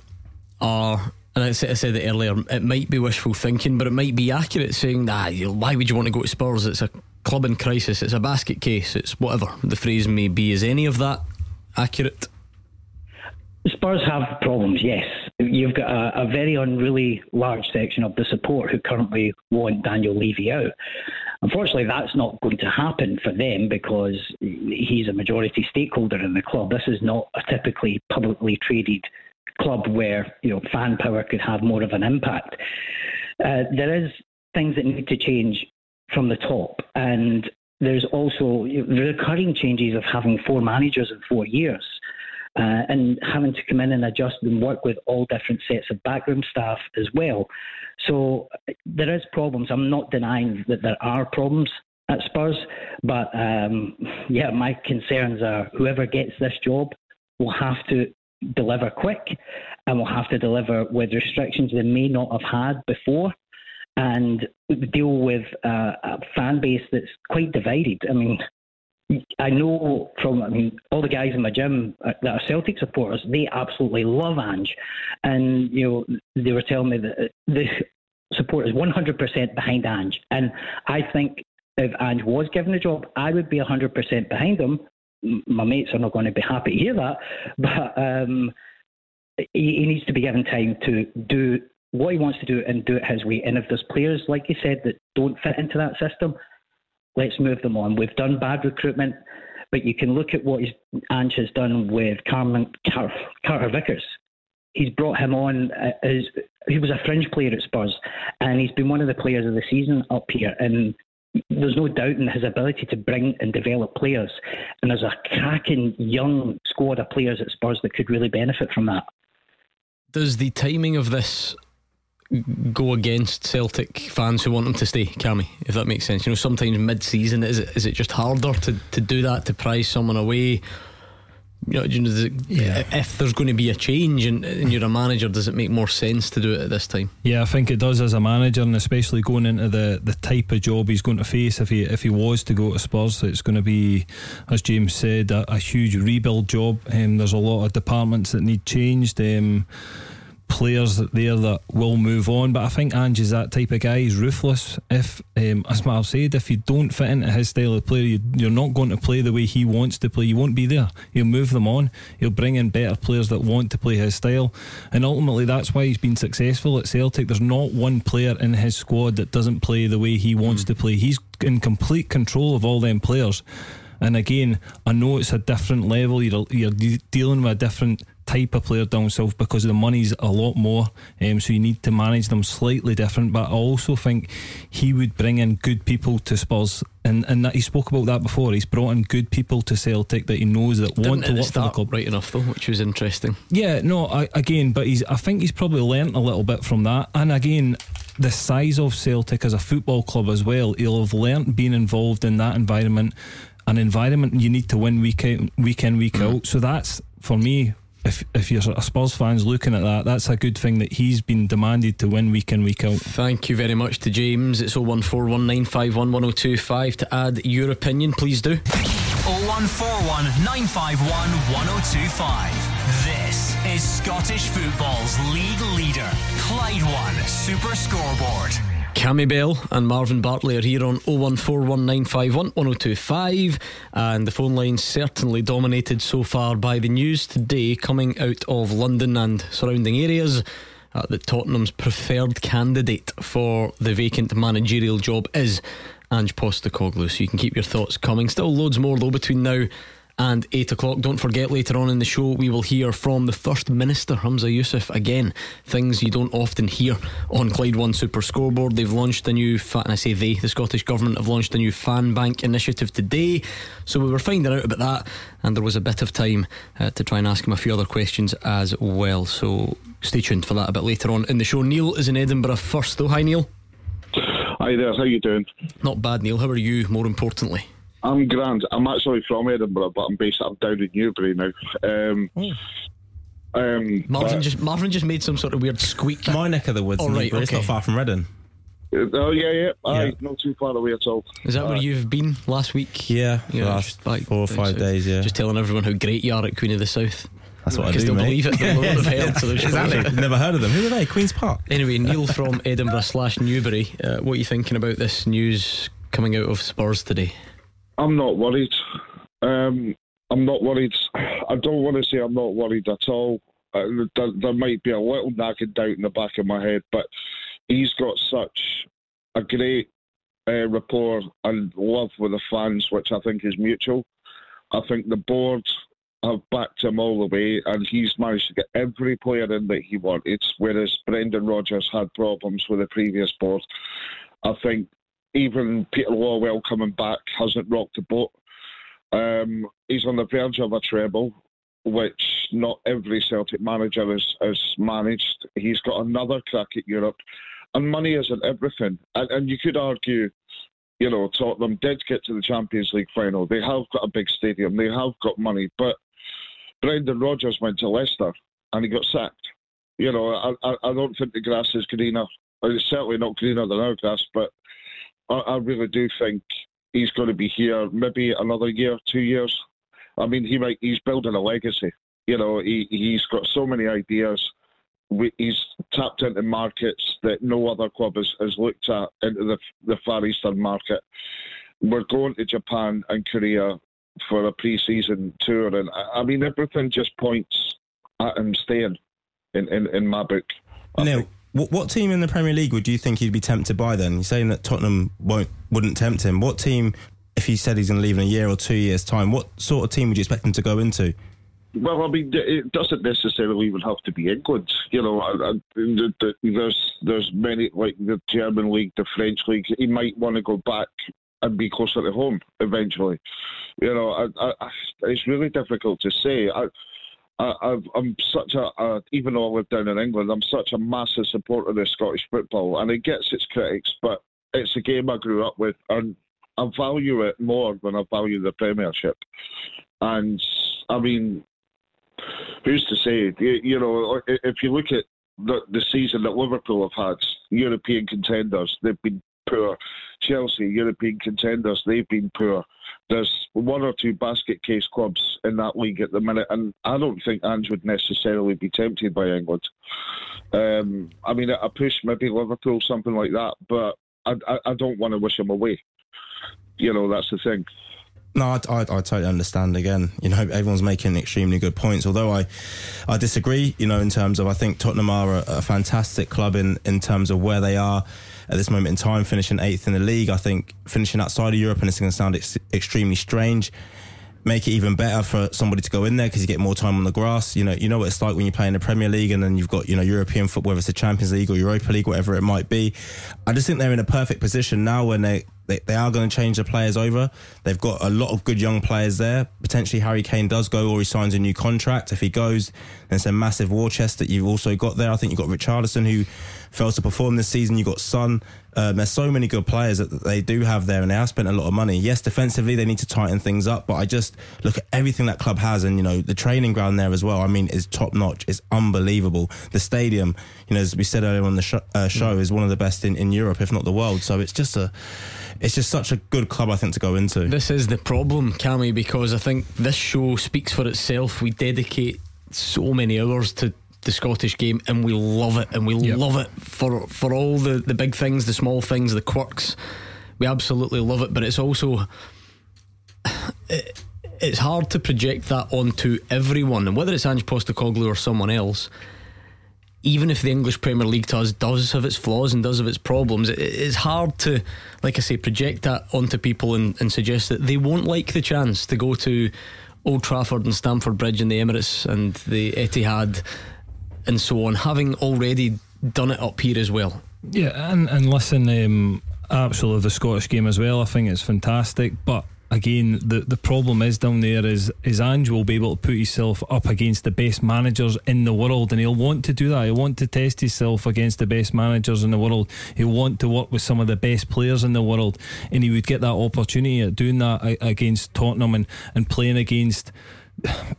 are and I said it earlier, it might be wishful thinking, but it might be accurate saying, nah, why would you want to go to Spurs? It's a club in crisis, it's a basket case, it's whatever the phrase may be. Is any of that accurate? Spurs have problems, yes. You've got a, a, very unruly large section of the support who currently want Daniel Levy out. Unfortunately, that's not going to happen for them because he's a majority stakeholder in the club. This is not a typically publicly traded club where you know fan power could have more of an impact. Uh, there is things that need to change from the top, and there's also the recurring changes of having four managers in four years. Uh, and having to come in and adjust and work with all different sets of backroom staff as well. So there is problems. I'm not denying that there are problems at Spurs, but um, yeah, my concerns are whoever gets this job will have to deliver quick and will have to deliver with restrictions they may not have had before. And deal with a, a fan base that's quite divided. I mean, I know from I mean all the guys in my gym uh, that are Celtic supporters, they absolutely love Ange, and you know they were telling me that uh, the support is 100% behind Ange, and I think if Ange was given the job, I would be 100% behind him my mates are not going to be happy to hear that, but um, he, he, needs to be given time to do what he wants to do and do it his way. And if there's players, like you said, that don't fit into that system, let's move them on. We've done bad recruitment, but you can look at what Ange has done with Cameron, Car, Carter Vickers. He's brought him on as he was a fringe player at Spurs, and he's been one of the players of the season up here. And there's no doubt in his ability to bring and develop players. And there's a cracking young squad of players at Spurs that could really benefit from that. Does the timing of this go against Celtic fans who want them to stay, Cammy, if that makes sense? You know, sometimes mid season, is it, is it just harder to, to do that, to prize someone away? You know, yeah. if there's going to be a change and, and, you're a manager, does it make more sense to do it at this time? Yeah, I think it does as a manager, and especially going into the, the type of job he's going to face if he if he was to go to Spurs. It's going to be, as James said, a, a huge rebuild job. Um, there's a lot of departments that need changed. Um, players there that will move on. But I think Ange is that type of guy. He's ruthless. If, um, as I've said, if you don't fit into his style of play, you, are not going to play the way he wants to play. You won't be there. He'll move them on. He'll bring in better players that want to play his style. And ultimately, that's why he's been successful at Celtic. There's not one player in his squad that doesn't play the way he wants mm. to play. He's in complete control of all them players. And again, I know it's a different level. You're, you're dealing with a different type of player down south because the money's a lot more. Um, so you need to manage them slightly different. But I also think he would bring in good people to Spurs. And, and that he spoke about that before. He's brought in good people to Celtic that he knows that Didn't want to work for the club. right enough though, which was interesting. Yeah, no, I, again, but he's. I think he's probably learnt a little bit from that, and again, the size of Celtic as a football club as well. He'll have learnt being involved in that environment, an environment you need to win week out, week in, week out. So that's for me. If if you're a Spurs fans looking at that, that's a good thing that he's been demanded to win week in, week out. Thank you very much to James. It's 01419511025 to add your opinion, please do. 0141 951 1025. This is Scottish football's league leader, Clyde One Super Scoreboard. Cammy Bell and Marvin Bartley are here on 01419511025 and the phone line certainly dominated so far by the news today coming out of London and surrounding areas uh, that Tottenham's preferred candidate for the vacant managerial job is Ange Postecoglou. So you can keep your thoughts coming. Still loads more though between now and 8 o'clock. Don't forget later on in the show, we will hear from the First Minister, Humza Yousaf. Again, things you don't often hear on Clyde One Super Scoreboard. They've launched a new, fa- and I say they, the Scottish Government have launched a new fan bank initiative today. So we were finding out about that, and there was a bit of time uh, to try and ask him a few other questions as well. So stay tuned for that a bit later on in the show. Neil is in Edinburgh first, though. Hi, Neil. Hi there, how you doing? Not bad, Neil. How are you, more importantly? I'm grand. I'm actually from Edinburgh, but I'm based I'm down in Newbury now. Um, um, Marvin but- just Marvin just made some sort of weird squeak. My neck of the woods, Oh, right, Newbury, it's not far from Reading. oh yeah, yeah, aye, Yeah. not too far away at all. Is that where you've been last week? Yeah, the last just back four or five south. days, yeah. Just telling everyone how great you are at Queen of the South. That's what I Because do, they'll mate. believe it. They will have heard, so exactly. Never heard of them. Who are they? Queen's Park. Anyway, Neil from Edinburgh slash Newbury. Uh, what are you thinking about this news coming out of Spurs today? I'm not worried. Um, I'm not worried. I don't want to say I'm not worried at all. Uh, there, there might be a little nagging doubt in the back of my head, but he's got such a great uh, rapport and love with the fans, which I think is mutual. I think the board have backed him all the way, and he's managed to get every player in that he wanted, whereas Brendan Rodgers had problems with the previous board. I think even Peter Lawwell coming back hasn't rocked the boat. Um, he's on the verge of a treble, which not every Celtic manager has, has managed. He's got another crack at Europe, and money isn't everything. And, and you could argue, you know, Tottenham did get to the Champions League final. They have got a big stadium. They have got money, but Brendan Rodgers went to Leicester and he got sacked. You know, I, I, I don't think the grass is greener. It's certainly not greener than our grass, but I, I really do think he's going to be here maybe another year, two years. I mean, he might. He's building a legacy. You know, he he's got so many ideas. We, he's tapped into markets that no other club has, has looked at into the the Far Eastern market. We're going to Japan and Korea for a pre-season tour, and I, I mean everything just points at him staying in in, in my book. Think. What, what team in the Premier League would you think he'd be tempted by then? You're saying that Tottenham won't wouldn't tempt him. What team, if he said he's going to leave in a year or two years' time, what sort of team would you expect him to go into? Well, I mean, it doesn't necessarily even have to be England. You know, I, I, the, the, there's there's many like the German league, the French league. He might want to go back and be closer to home eventually. You know, I, it's really difficult to say. I, I'm such a, a, even though I live down in England, I'm such a massive supporter of Scottish football, and it gets its critics, but it's a game I grew up with, and I value it more than I value the Premiership. And I mean, who's to say? You, you know, if you look at the, the season that Liverpool have had, European contenders, they've been poor. Chelsea, European contenders, they've been poor. There's one or two basket case clubs in that league at the minute, and I don't think Ange would necessarily be tempted by England. Um, I mean, a push maybe Liverpool, something like that, but I, I, I don't want to wish him away. You know, that's the thing. No, I, I, I totally understand. Again, you know, everyone's making extremely good points. Although I, I disagree. You know, in terms of I think Tottenham are a, a fantastic club in in terms of where they are at this moment in time, finishing eighth in the league. I think finishing outside of Europe, and it's going to sound ex- extremely strange, make it even better for somebody to go in there because you get more time on the grass. You know, you know what it's like when you play in the Premier League and then you've got you know European football, whether it's the Champions League or Europa League, whatever it might be. I just think they're in a perfect position now when they they, they are going to change the players over. They've got a lot of good young players there. Potentially Harry Kane does go or he signs a new contract. If he goes, then it's a massive war chest that you've also got there. I think you've got Richarlison who fails to perform this season. You've got Son. Um, there's so many good players that they do have there, and they have spent a lot of money. Yes, defensively they need to tighten things up, but I just look at everything that club has, and you know the training ground there as well. I mean, is top notch. It's unbelievable. The stadium, you know, as we said earlier on the sh- uh, show, is one of the best in, in Europe, if not the world. So it's just a it's just such a good club, I think, to go into. This is the problem, Cammy, because I think this show speaks for itself. We dedicate so many hours to the Scottish game and we love it and we yep. love it for for all the, the big things, the small things, the quirks. We absolutely love it, but it's also it, it's hard to project that onto everyone and whether it's Ange Postecoglou or someone else even if the English Premier League does does have its flaws and does have its problems, it, it's hard to, like I say, project that onto people and, and suggest that they won't like the chance to go to Old Trafford and Stamford Bridge and the Emirates and the Etihad and so on, having already done it up here as well. Yeah, and and listen, um, absolutely the Scottish game as well. I think it's fantastic, but again, the, the problem is down there is is Ange will be able to put himself up against the best managers in the world, and he'll want to do that. He'll want to test himself against the best managers in the world. He'll want to work with some of the best players in the world, and he would get that opportunity at doing that against Tottenham and, and playing against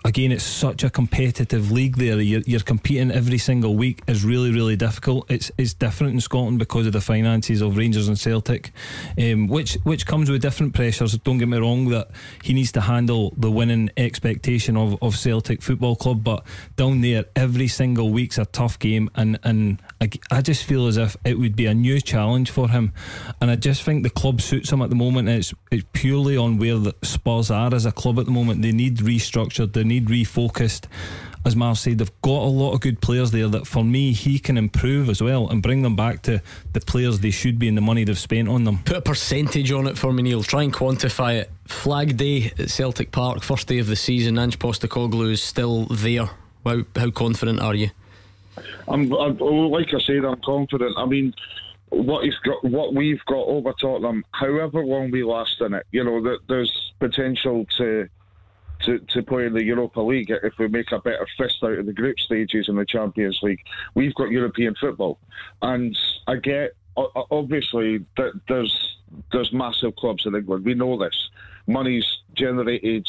again, it's such a competitive league there. You're, you're, competing every single week is really, really difficult. It's it's different in Scotland because of the finances of Rangers and Celtic, um, which which comes with different pressures. Don't get me wrong that he needs to handle the winning expectation of, of Celtic Football Club, but down there every single week's a tough game, and and I, I just feel as if it would be a new challenge for him, and I just think the club suits him at the moment. It's it's purely on where the Spurs are as a club at the moment. They need restructured, they need refocused. As Marv said, they've got a lot of good players there that for me he can improve as well and bring them back to the players they should be and the money they've spent on them. Put a percentage on it for me, Neil. Try and quantify it. Flag day at Celtic Park, first day of the season. Ange Postecoglou is still there. How, how confident are you? I'm, I'm like I said, I'm confident. I mean, what he's got, what we've got over Tottenham, however long we last in it, you know, that there's potential to to, to play in the Europa League if we make a better fist out of the group stages in the Champions League. We've got European football, and I get obviously that there's there's massive clubs in England. We know this. Money's generated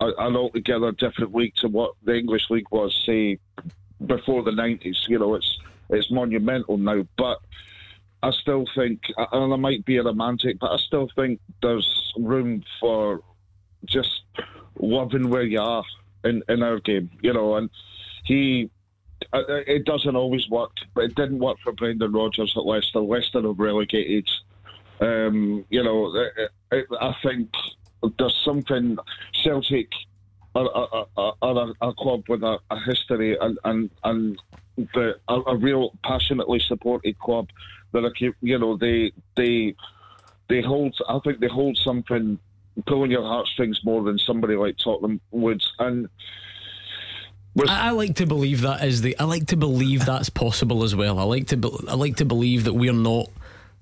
an altogether different league to what the English league was, say, before the nineties. You know, it's it's monumental now, but. I still think, and I might be a romantic, but I still think there's room for just loving where you are in, in our game, you know, and he. Uh, it doesn't always work, but it didn't work for Brendan Rodgers at Leicester. Leicester have relegated. Um, you know, I think there's something Celtic are, are, are, are a, club with a, a, history and and and the, a, a, real passionately supported club that are, you know they they they hold. I think they hold something pulling your heartstrings more than somebody like Tottenham would. And I, I like to believe that is the. I like to believe that's possible as well. I like to. Be, I like to believe that we're not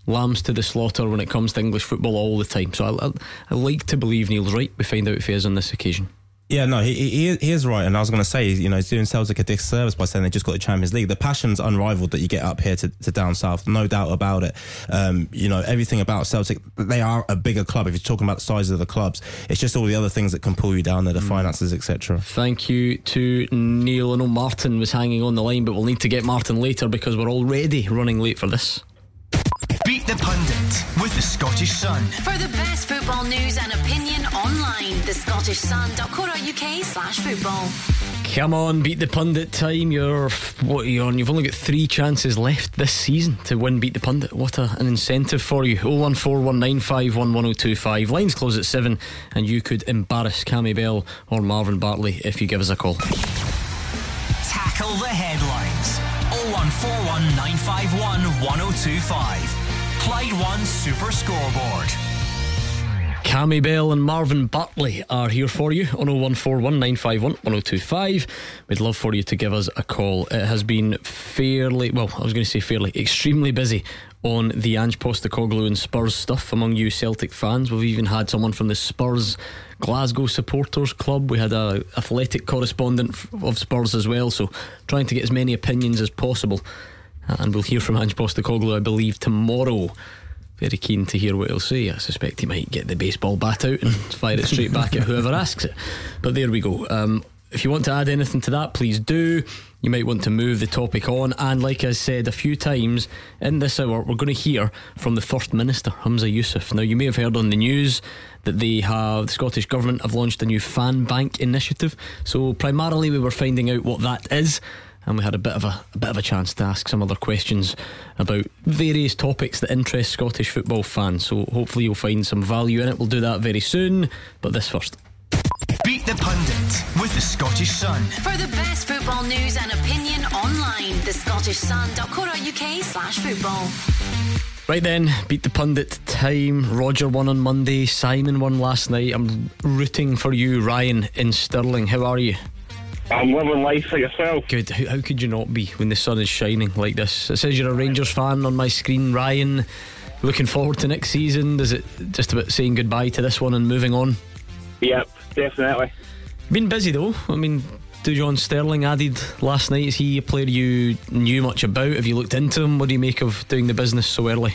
lambs to the slaughter when it comes to English football all the time. So I, I, I like to believe Neil's right. We find out if he is on this occasion. Yeah, no, he, he, he is right. And I was going to say, you know, he's doing Celtic a disservice by saying they just got the Champions League. The passion's unrivaled that you get up here to, to down south, no doubt about it. Um, you know, everything about Celtic, they are a bigger club. If you're talking about the size of the clubs, it's just all the other things that can pull you down there, the mm. finances, etc. Thank you to Neil. I know Martin was hanging on the line, but we'll need to get Martin later because we're already running late for this. Beat the Pundit with the Scottish Sun. For the best football news and opinion online, thescottishsun.co.uk slash football. Come on, beat the pundit time. You're what are you on? You've only got three chances left this season to win Beat the Pundit. What a, an incentive for you. 01419511025. Lines close at seven, and you could embarrass Cammy Bell or Marvin Bartley if you give us a call. Tackle the headlines. 01419511025. Clyde One Super Scoreboard. Cammy Bell and Marvin Bartley are here for you on 0141 951 1025. We'd love for you to give us a call. It has been fairly, well, I was going to say fairly, extremely busy on the Ange Postecoglou and Spurs stuff among you Celtic fans. We've even had someone from the Spurs Glasgow Supporters Club. We had a athletic correspondent of Spurs as well, so trying to get as many opinions as possible. And we'll hear from Ange Postecoglou, I believe, tomorrow. Very keen to hear what he'll say. I suspect he might get the baseball bat out and fire it straight back at whoever asks it. But there we go. Um, if you want to add anything to that, please do. You might want to move the topic on. And like I said a few times in this hour, we're going to hear from the First Minister, Humza Yousaf. Now, you may have heard on the news that they have, the Scottish Government have launched a new fan bank initiative. So, primarily, we were finding out what that is and we had a bit of a, a, bit of a chance to ask some other questions about various topics that interest Scottish football fans. So hopefully you'll find some value in it. We'll do that very soon, but this first. Beat the pundit with the Scottish Sun. For the best football news and opinion online, the Scottish Sun.co.uk slash football. Right then, beat the pundit time. Roger won on Monday. Simon won last night. I'm rooting for you, Ryan in Stirling. How are you? I'm living life for yourself. Good. How, how, could you not be when the sun is shining like this? It says you're a Rangers fan on my screen, Ryan. Looking forward to next season. Is it just about saying goodbye to this one and moving on? Yep, definitely. Been busy though. I mean, Dujon Sterling added last night. Is he a player you knew much about? Have you looked into him? What do you make of doing the business so early?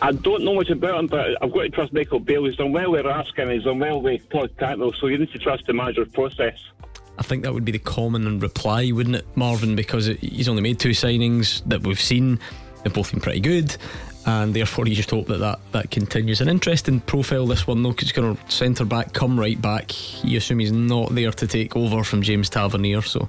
I don't know much about him, but I've got to trust Michael Beale. He's done well with Raskin, he's done well with Todd Cantwell, so you need to trust the manager's process. I think that would be the common reply, wouldn't it, Marvin? Because it, he's only made two signings that we've seen. They've both been pretty good and therefore you just hope that that, that continues. An interesting profile this one though, because he's going to centre back, come right back. You assume he's not there to take over from James Tavernier, so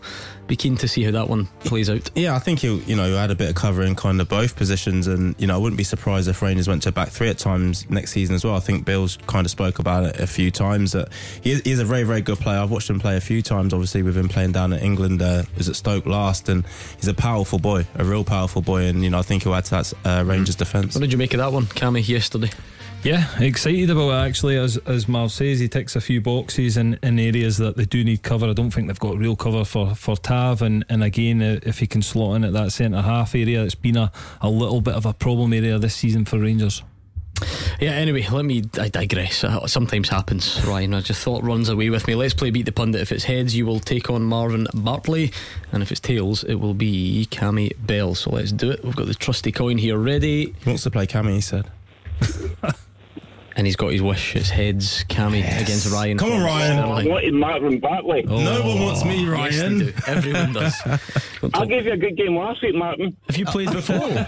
be keen to see how that one plays out. Yeah, I think he'll you know add a bit of cover in kind of both positions, and you know I wouldn't be surprised if Rangers went to back three at times next season as well. I think Beale's kind of spoke about it a few times that he is, he is a very very good player. I've watched him play a few times. Obviously, we've been playing down in England. Uh, was at Stoke last, and he's a powerful boy, a real powerful boy, and you know I think he'll add to that uh, Rangers mm. defence. What did you make of that one, Cammy, yesterday? Yeah, excited about it actually. As as Marv says, he ticks a few boxes in, in areas that they do need cover. I don't think they've got real cover for, for Tav, and, and again, uh, if he can slot in at that centre half area, it's been a, a little bit of a problem area this season for Rangers. Yeah, anyway, let me. I digress. It sometimes happens, Ryan. I just thought runs away with me. Let's play Beat the Pundit. If it's heads, you will take on Marvin Bartley, and if it's tails, it will be Cammy Bell. So let's do it. We've got the trusty coin here ready. He wants to play Cammy, he said. and he's got his wish. It's heads, Cammy yes. against Ryan. Come on, Ryan. I wanted Marvin Bartley. Oh, no one wants me, Ryan. Yes, Everyone does. I gave you a good game last week, Martin. Have you played before?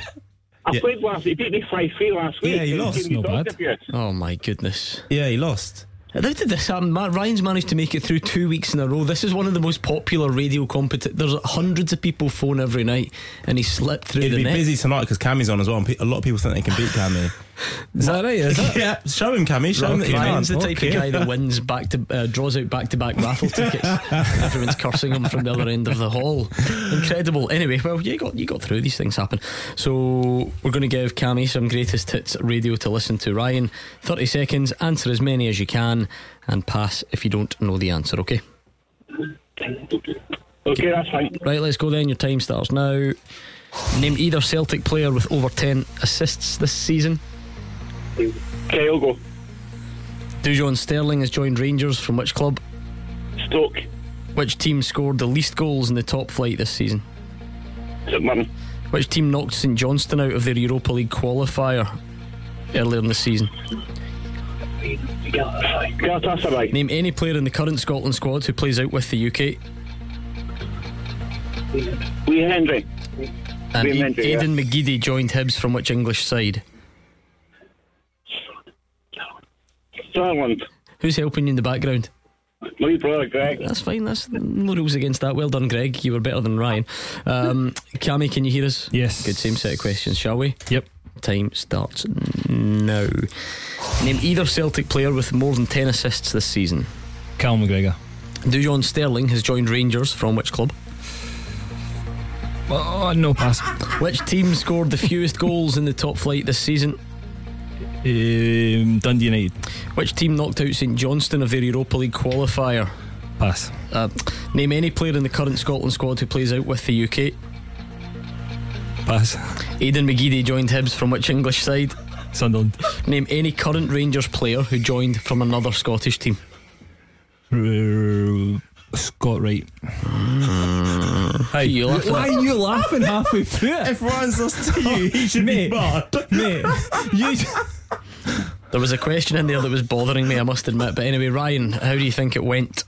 I yeah. played last week. He beat me 5 3 last week. Yeah, he lost. No bad. Oh, my goodness. Yeah, he lost. How did this um, happen? Ryan's managed to make it through two weeks in a row. This is one of the most popular radio competitions. There's hundreds of people phone every night, and he slipped through It'd the be net. busy tonight because Cammy's on as well. A lot of people think they can beat Cammy. Is that right? Is that? yeah, show him, Cammy. Show him that you Ryan's the type okay. of guy that wins back to uh, draws out back to back raffle tickets. Everyone's cursing him from the other end of the hall. Incredible. Anyway, well, you got you got through. These things happen. So we're going to give Cammy some greatest hits radio to listen to. Ryan, thirty seconds. Answer as many as you can, and pass if you don't know the answer. Okay. Okay, that's fine. Right, let's go then. Your time starts now. Name either Celtic player with over 10 assists this season. Kyogo. Dujon Sterling has joined Rangers from which club? Stoke. Which team scored the least goals in the top flight this season? St Mirren. Which team knocked St Johnstone out of their Europa League qualifier earlier in the season? Galatasaray. Name any player in the current Scotland squad who plays out with the UK. Lee Hendrie. And A- Hendry, yeah. Aidan McGeady joined Hibs from which English side? Sunderland. Who's helping you in the background? My brother Greg. That's fine. That's no rules against that. Well done, Greg. You were better than Ryan. Um, Cammy, can you hear us? Yes. Good. Same set of questions, shall we? Yep. Time starts now. Name either Celtic player with more than ten assists this season. Cal McGregor. Dujon Sterling has joined Rangers from which club? Oh, no pass. Which team scored the fewest goals in the top flight this season? Um, Dundee United. Which team knocked out St Johnstone of their Europa League qualifier? Pass. Uh, name any player in the current Scotland squad who plays out with the UK. Pass. Aidan McGeady joined Hibs from which English side? Sunderland. Name any current Rangers player who joined from another Scottish team. Scott Wright. Hey, you laughing Why are you laughing halfway through it? If Ryan's lost to you, he should Mate. be barred. Mate, you. There was a question in there that was bothering me, I must admit. But anyway, Ryan, how do you think it went?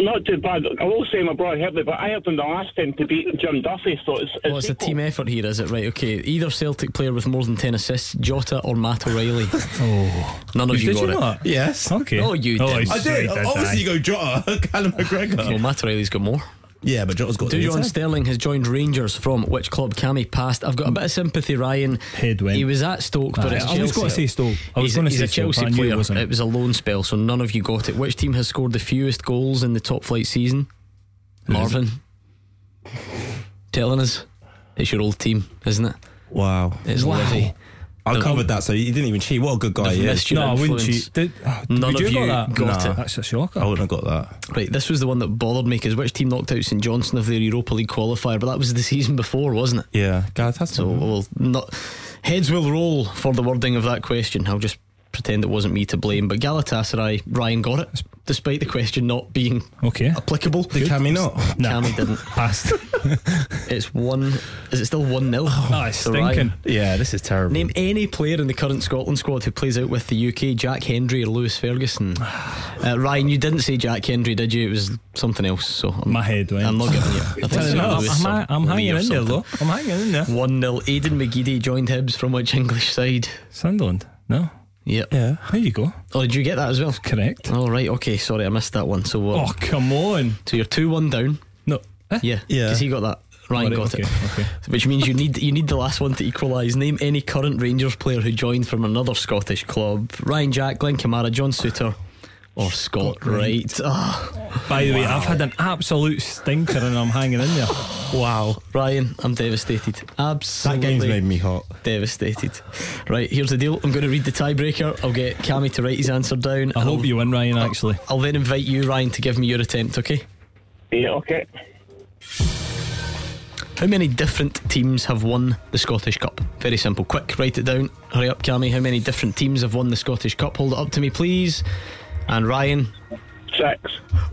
Not too bad. I will say my brother Headley, but I had them the last time to beat Jim Duffy, so it's, it's, Well, it's a team effort here, is it? Right, okay. Either Celtic player with more than 10 assists, Jota or Matt O'Riley. Oh. None of you Did got you it. not? Yes. Okay. Oh, you Oh, did. I did. Obviously, you go Jota, Callum McGregor. Well, Matt O'Riley's got more. Yeah, but Jota's got the Dujon lead. Sterling has joined Rangers from which club? Cammy passed. I've got a bit of sympathy, Ryan. Head went. He was at Stoke, but Aye, it's I was going to say Stoke. I was he's going to say a Chelsea but I knew player. it wasn't. It was a loan spell, so none of you got it. Which team has scored the fewest goals in the top flight season? Marvin. Telling us. It's your old team, isn't it? Wow. It's Livy. I covered that, so you didn't even cheat. What a good guy They've he is. missed No, I wouldn't cheat. Did, oh, None would of you you got that? got Nah. it. That's a shocker. I wouldn't have got that. Right, this was the one that bothered me because which team knocked out St Johnstone of their Europa League qualifier? But that was the season before, wasn't it? Yeah, Galatasaray. So we'll not heads will roll for the wording of that question. I'll just pretend it wasn't me to blame. But Galatasaray, Ryan got it, despite the question not being Okay. applicable. Did Cammy not? Nah. Cammy didn't. Passed. It's one. Is it still one 0 Oh, it's stinking. Yeah, this is terrible. Name any player in the current Scotland squad who plays out with the UK, Jack Hendry or Lewis Ferguson. Uh, Ryan, you didn't say Jack Hendry, did you? It was something else. So I'm, My head went. I'm not giving you. I think Turn it's it up. Lewis I'm, I'm hanging or in there, though. I'm hanging in there. 1 0. Aidan McGeady joined Hibs from which English side? Sunderland. No. Yep. Yeah. There you go. Oh, did you get that as well? Correct. Oh, right. Okay. Sorry, I missed that one. So, uh, Oh, come on. so you're 2 1 down. No. Eh? Yeah. Yeah. Because he got that. Ryan Alright, got okay, it. okay. Which means you need you need the last one to equalise. Name any current Rangers player who joined from another Scottish club. Ryan Jack, Glenn Kamara, John Souttar, or Scott Wright. Ah, By the way, I've had an absolute stinker and I'm hanging in there. wow. Ryan, I'm devastated. That Absolutely. game's made me hot. devastated. Right, here's the deal. I'm going to read the tiebreaker. I'll get Cammy to write his answer down. I hope I'll- you win, Ryan, actually. I'll then invite you, Ryan, to give me your attempt, okay? Yeah, okay. How many different teams have won the Scottish Cup? Very simple. Quick, write it down. Hurry up, Cammy. How many different teams have won the Scottish Cup? Hold it up to me, please. And Ryan. Six.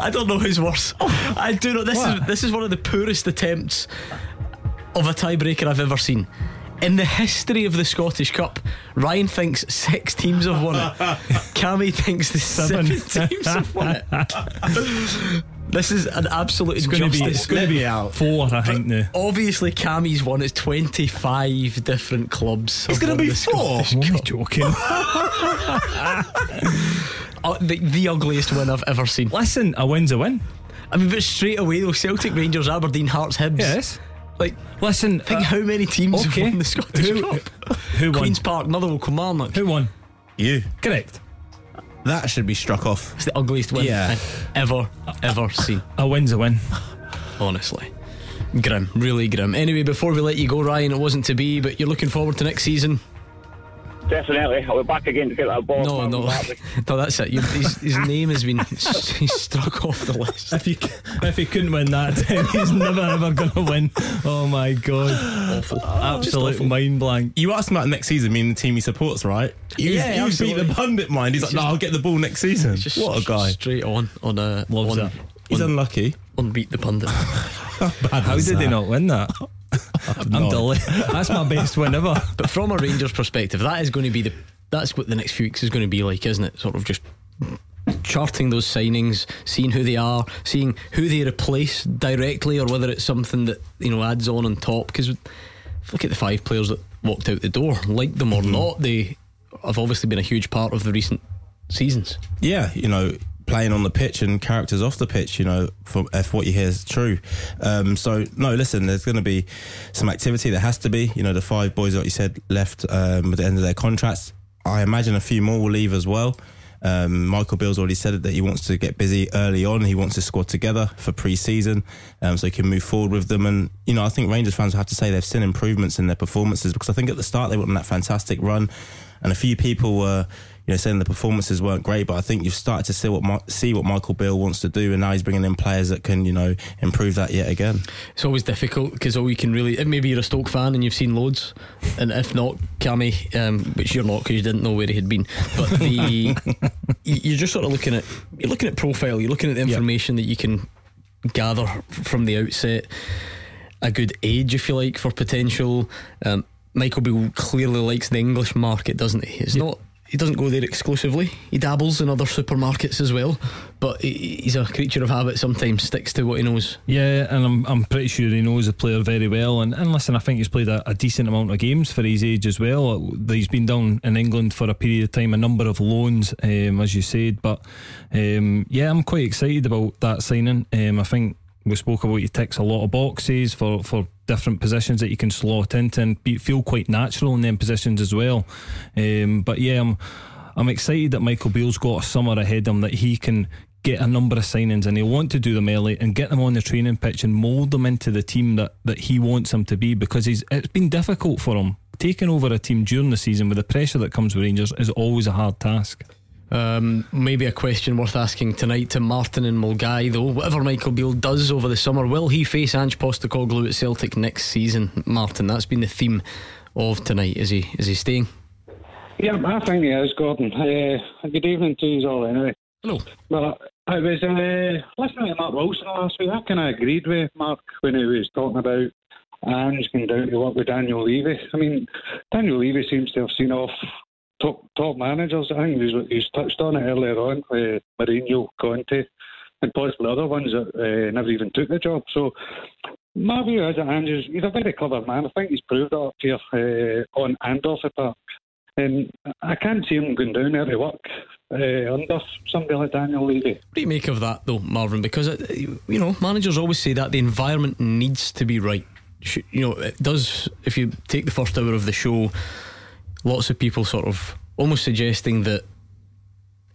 I don't know who's worse. I do not. This is this is one of the poorest attempts of a tiebreaker I've ever seen. In the history of the Scottish Cup, Ryan thinks six teams have won it. Cammy thinks the seven, teams have won it. this is an absolute It's going to be, injustice. it's going to be four, I think, now. Obviously, Cammy's won. It's 25 different clubs. It's going to be four. I'm only joking. Uh, the, the ugliest win I've ever seen. Listen, a win's a win. I mean, but straight away, though, Celtic, Rangers, Aberdeen, Hearts, Hibs. Yes. Like, Listen, think uh, how many teams okay. have won the Scottish Who- Cup? who won? Queen's Park, Motherwell, Kilmarnock. Who won? You. Correct. That should be struck off. It's the ugliest win Yeah. I've ever, ever seen. A win's a win. Honestly. Grim, really grim. Anyway, before we let you go, Ryan, it wasn't to be, but you're looking forward to next season. Definitely. I'll be back again to get that ball. No, no, no, that's it. You, his, his name has been he's struck off the list. If he if he couldn't win that, then he's never ever going to win. Oh my god! Awful. Oh, Absolute mind blank. You asked him about next season, meaning the team he supports, right? You, Yeah, you beat the pundit mind. He's like, no, I'll get the ball next season. Just what a guy. Straight on on a Loves on, it. He's on, unlucky. on beat the pundit. How did they not win that? I'm delighted. That's my best win ever. But from a Rangers perspective, that is going to be the that's what the next few weeks is going to be like, isn't it? Sort of just charting those signings, seeing who they are, seeing who they replace directly, or whether it's something that you know adds on on top. Because look at the five players that walked out the door, like them or mm-hmm. not, they have obviously been a huge part of the recent seasons. yeah, you know, playing on the pitch and characters off the pitch, you know, if what you hear is true. Um, so no, listen, there's going to be some activity. There has to be. You know, the five boys, like you said, left um, at the end of their contracts. I imagine a few more will leave as well. Um, Michael Beale's already said that he wants to get busy early on. He wants to squad together for pre-season, um, so he can move forward with them. And you know, I think Rangers fans have to say they've seen improvements in their performances because I think at the start they went on that fantastic run, and a few people were you know, saying the performances weren't great, but I think you've started to see what see what Michael Beale wants to do, and now he's bringing in players that can, you know, improve that yet again. It's always difficult because all you can really, if maybe you're a Stoke fan and you've seen loads, and if not, Cammy, um, which you're not because you didn't know where he had been, but the you're just sort of looking at you're looking at profile, you're looking at the information yep. that you can gather from the outset, a good age, if you like, for potential. Um, Michael Beale clearly likes the English market, doesn't he? It's yep. not he doesn't go there exclusively. He dabbles in other supermarkets as well, but he's a creature of habit. Sometimes sticks to what he knows. Yeah, and I'm I'm pretty sure he knows the player very well. And, and listen, I think he's played a, a decent amount of games for his age as well. He's been down in England for a period of time, a number of loans, um, as you said. But um, yeah, I'm quite excited about that signing. Um, I think we spoke about he ticks a lot of boxes for for different positions that you can slot into and be, feel quite natural in them positions as well. Um, but yeah, I'm I'm excited that Michael Beale's got a summer ahead of him that he can get a number of signings and he'll want to do them early and get them on the training pitch and mould them into the team that, that he wants them to be because he's it's been difficult for him. Taking over a team during the season with the pressure that comes with Rangers is always a hard task. Um, maybe a question worth asking tonight to Martin and Milngavie, though. Whatever Michael Beale does over the summer, will he face Ange Postecoglou at Celtic next season? Martin, that's been the theme of tonight. Is he? Is he staying? Yeah, I think he is, Gordon. Uh, good evening to you all, anyway. Hello. Well, I was uh, listening to Mark Wilson last week. I kind of agreed with Mark when he was talking about Ange going down to work with Daniel Levy. I mean, Daniel Levy seems to have seen off top managers. I think he's, he's touched on it earlier on with Mourinho, Conte, and possibly other ones that uh, never even took the job. So my view is that Andrews, he's a very clever man. I think he's proved that up here uh, on and off the park. And I can't see him going down there to work uh, under somebody like Daniel Levy. What do you make of that, though, Marvin? Because, it, you know, managers always say that the environment needs to be right. You know, it does, if you take the first hour of the show, lots of people sort of almost suggesting that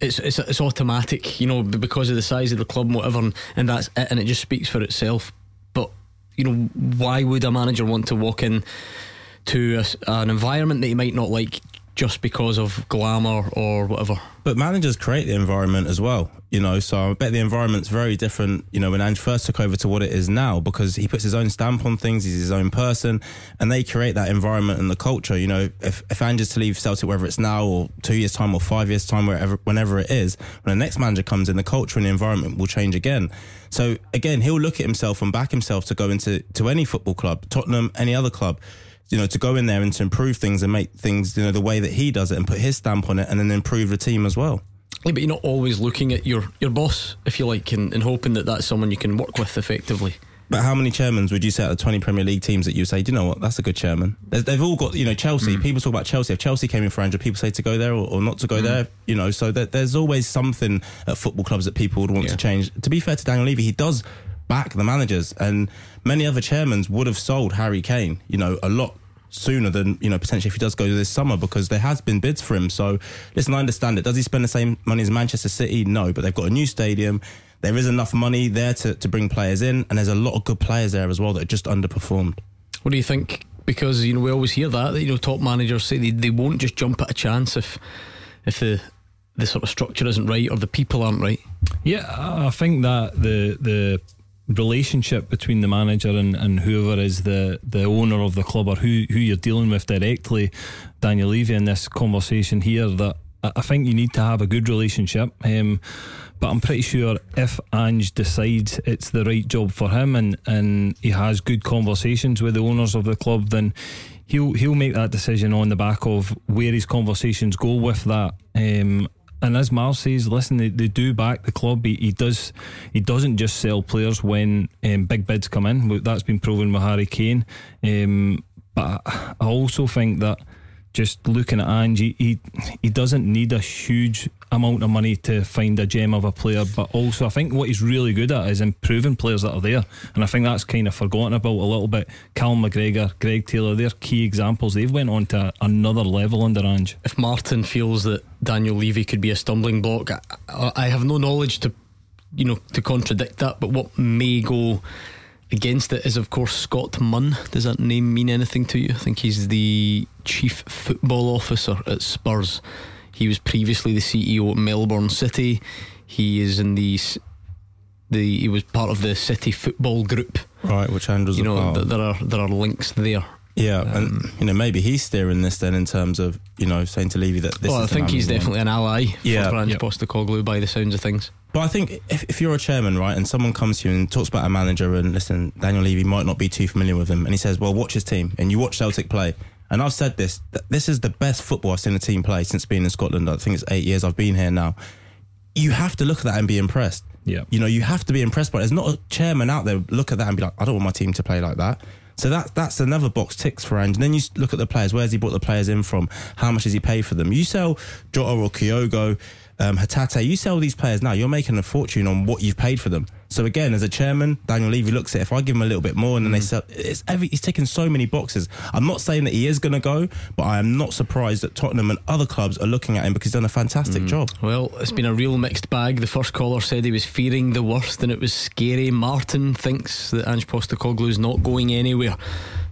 it's it's it's automatic, you know, because of the size of the club and whatever, and, and that's it, and it just speaks for itself. But you know, why would a manager want to walk in to a, an environment that he might not like just because of glamour or whatever. But managers create the environment as well, you know. So I bet the environment's very different, you know, when Ange first took over to what it is now because he puts his own stamp on things. He's his own person, and they create that environment and the culture. You know, if if Ange is to leave Celtic, whether it's now or two years time or five years time, wherever whenever it is, when the next manager comes in, the culture and the environment will change again. So again, he'll look at himself and back himself to go into to any football club, Tottenham, any other club you know, to go in there and to improve things and make things, you know, the way that he does it and put his stamp on it and then improve the team as well. Yeah, but you're not always looking at your, your boss, if you like, and, and hoping that that's someone you can work with effectively. But how many chairmen would you say out of 20 Premier League teams that you say, do you know what, that's a good chairman? They've all got, you know, Chelsea. Mm. People talk about Chelsea. If Chelsea came in for Andrew, people say to go there or, or not to go mm. there, you know, so that there's always something at football clubs that people would want yeah. to change. To be fair to Daniel Levy, he does back the managers, and many other chairmen would have sold Harry Kane, you know, a lot sooner than you know potentially if he does go this summer because there has been bids for him. So listen, I understand it. Does he spend the same money as Manchester City? No, but they've got a new stadium. There is enough money there to, to bring players in, and there's a lot of good players there as well that are just underperformed. What do you think? Because you know we always hear that, that you know top managers say they, they won't just jump at a chance if if the the sort of structure isn't right or the people aren't right. Yeah, I think that the the relationship between the manager and, and whoever is the, the owner of the club or who, who you're dealing with directly, Daniel Levy, in this conversation here, that I think you need to have a good relationship. Um, but I'm pretty sure if Ange decides it's the right job for him and, and he has good conversations with the owners of the club, then he'll he'll make that decision on the back of where his conversations go with that. Um, and as Mal says, listen, they, they do back the club. He, he, does. He doesn't just sell players when um, big bids come in. That's been proven with Harry Kane. Um, but I also think that just looking at Ange, he, he, doesn't need a huge amount of money to find a gem of a player, but also I think what he's really good at is improving players that are there, and I think that's kind of forgotten about a little bit. Cal McGregor, Greg Taylor, they're key examples. They've went on to another level under Ange. If Martin feels that Daniel Levy could be a stumbling block, I, I have no knowledge to, you know, to contradict that. But what may go against it is, of course, Scott Munn. Does that name mean anything to you? I think he's the chief football officer at Spurs. He was previously the CEO at Melbourne City. He is in the the he was part of the City Football Group. Right, which Andrew's you know th- there are there are links there. Yeah, Um, and you know maybe he's steering this then in terms of you know saying to Levy that this. well, I is the think he's we want. definitely an ally Yeah. for Ange Yep. Postecoglou by the sounds of things. But I think if, if you're a chairman, right, and someone comes to you and talks about a manager, and listen, Daniel Levy might not be too familiar with him, and he says, "Well, watch his team," and you watch Celtic play, and I've said this, th- this is the best football I've seen a team play since being in Scotland. I think it's eight years I've been here now. You have to look at that and be impressed. Yeah. You know, you have to be impressed by it. There's not a chairman out there look at that and be like, I don't want my team to play like that. So that that's another box ticks for Ange. And then you look at the players. Where's he brought the players in from? How much does he pay for them? You sell Jota or Kyogo, um, Hatate. You sell these players now. You're making a fortune on what you've paid for them. So again, as a chairman, Daniel Levy looks at if I give him a little bit more and then they mm. sell. It's every, he's ticking so many boxes. I'm not saying that he is going to go, but I am not surprised that Tottenham and other clubs are looking at him because he's done a fantastic mm. job. Well, it's been a real mixed bag. The first caller said he was fearing the worst and it was scary. Martin thinks that Ange is not going anywhere.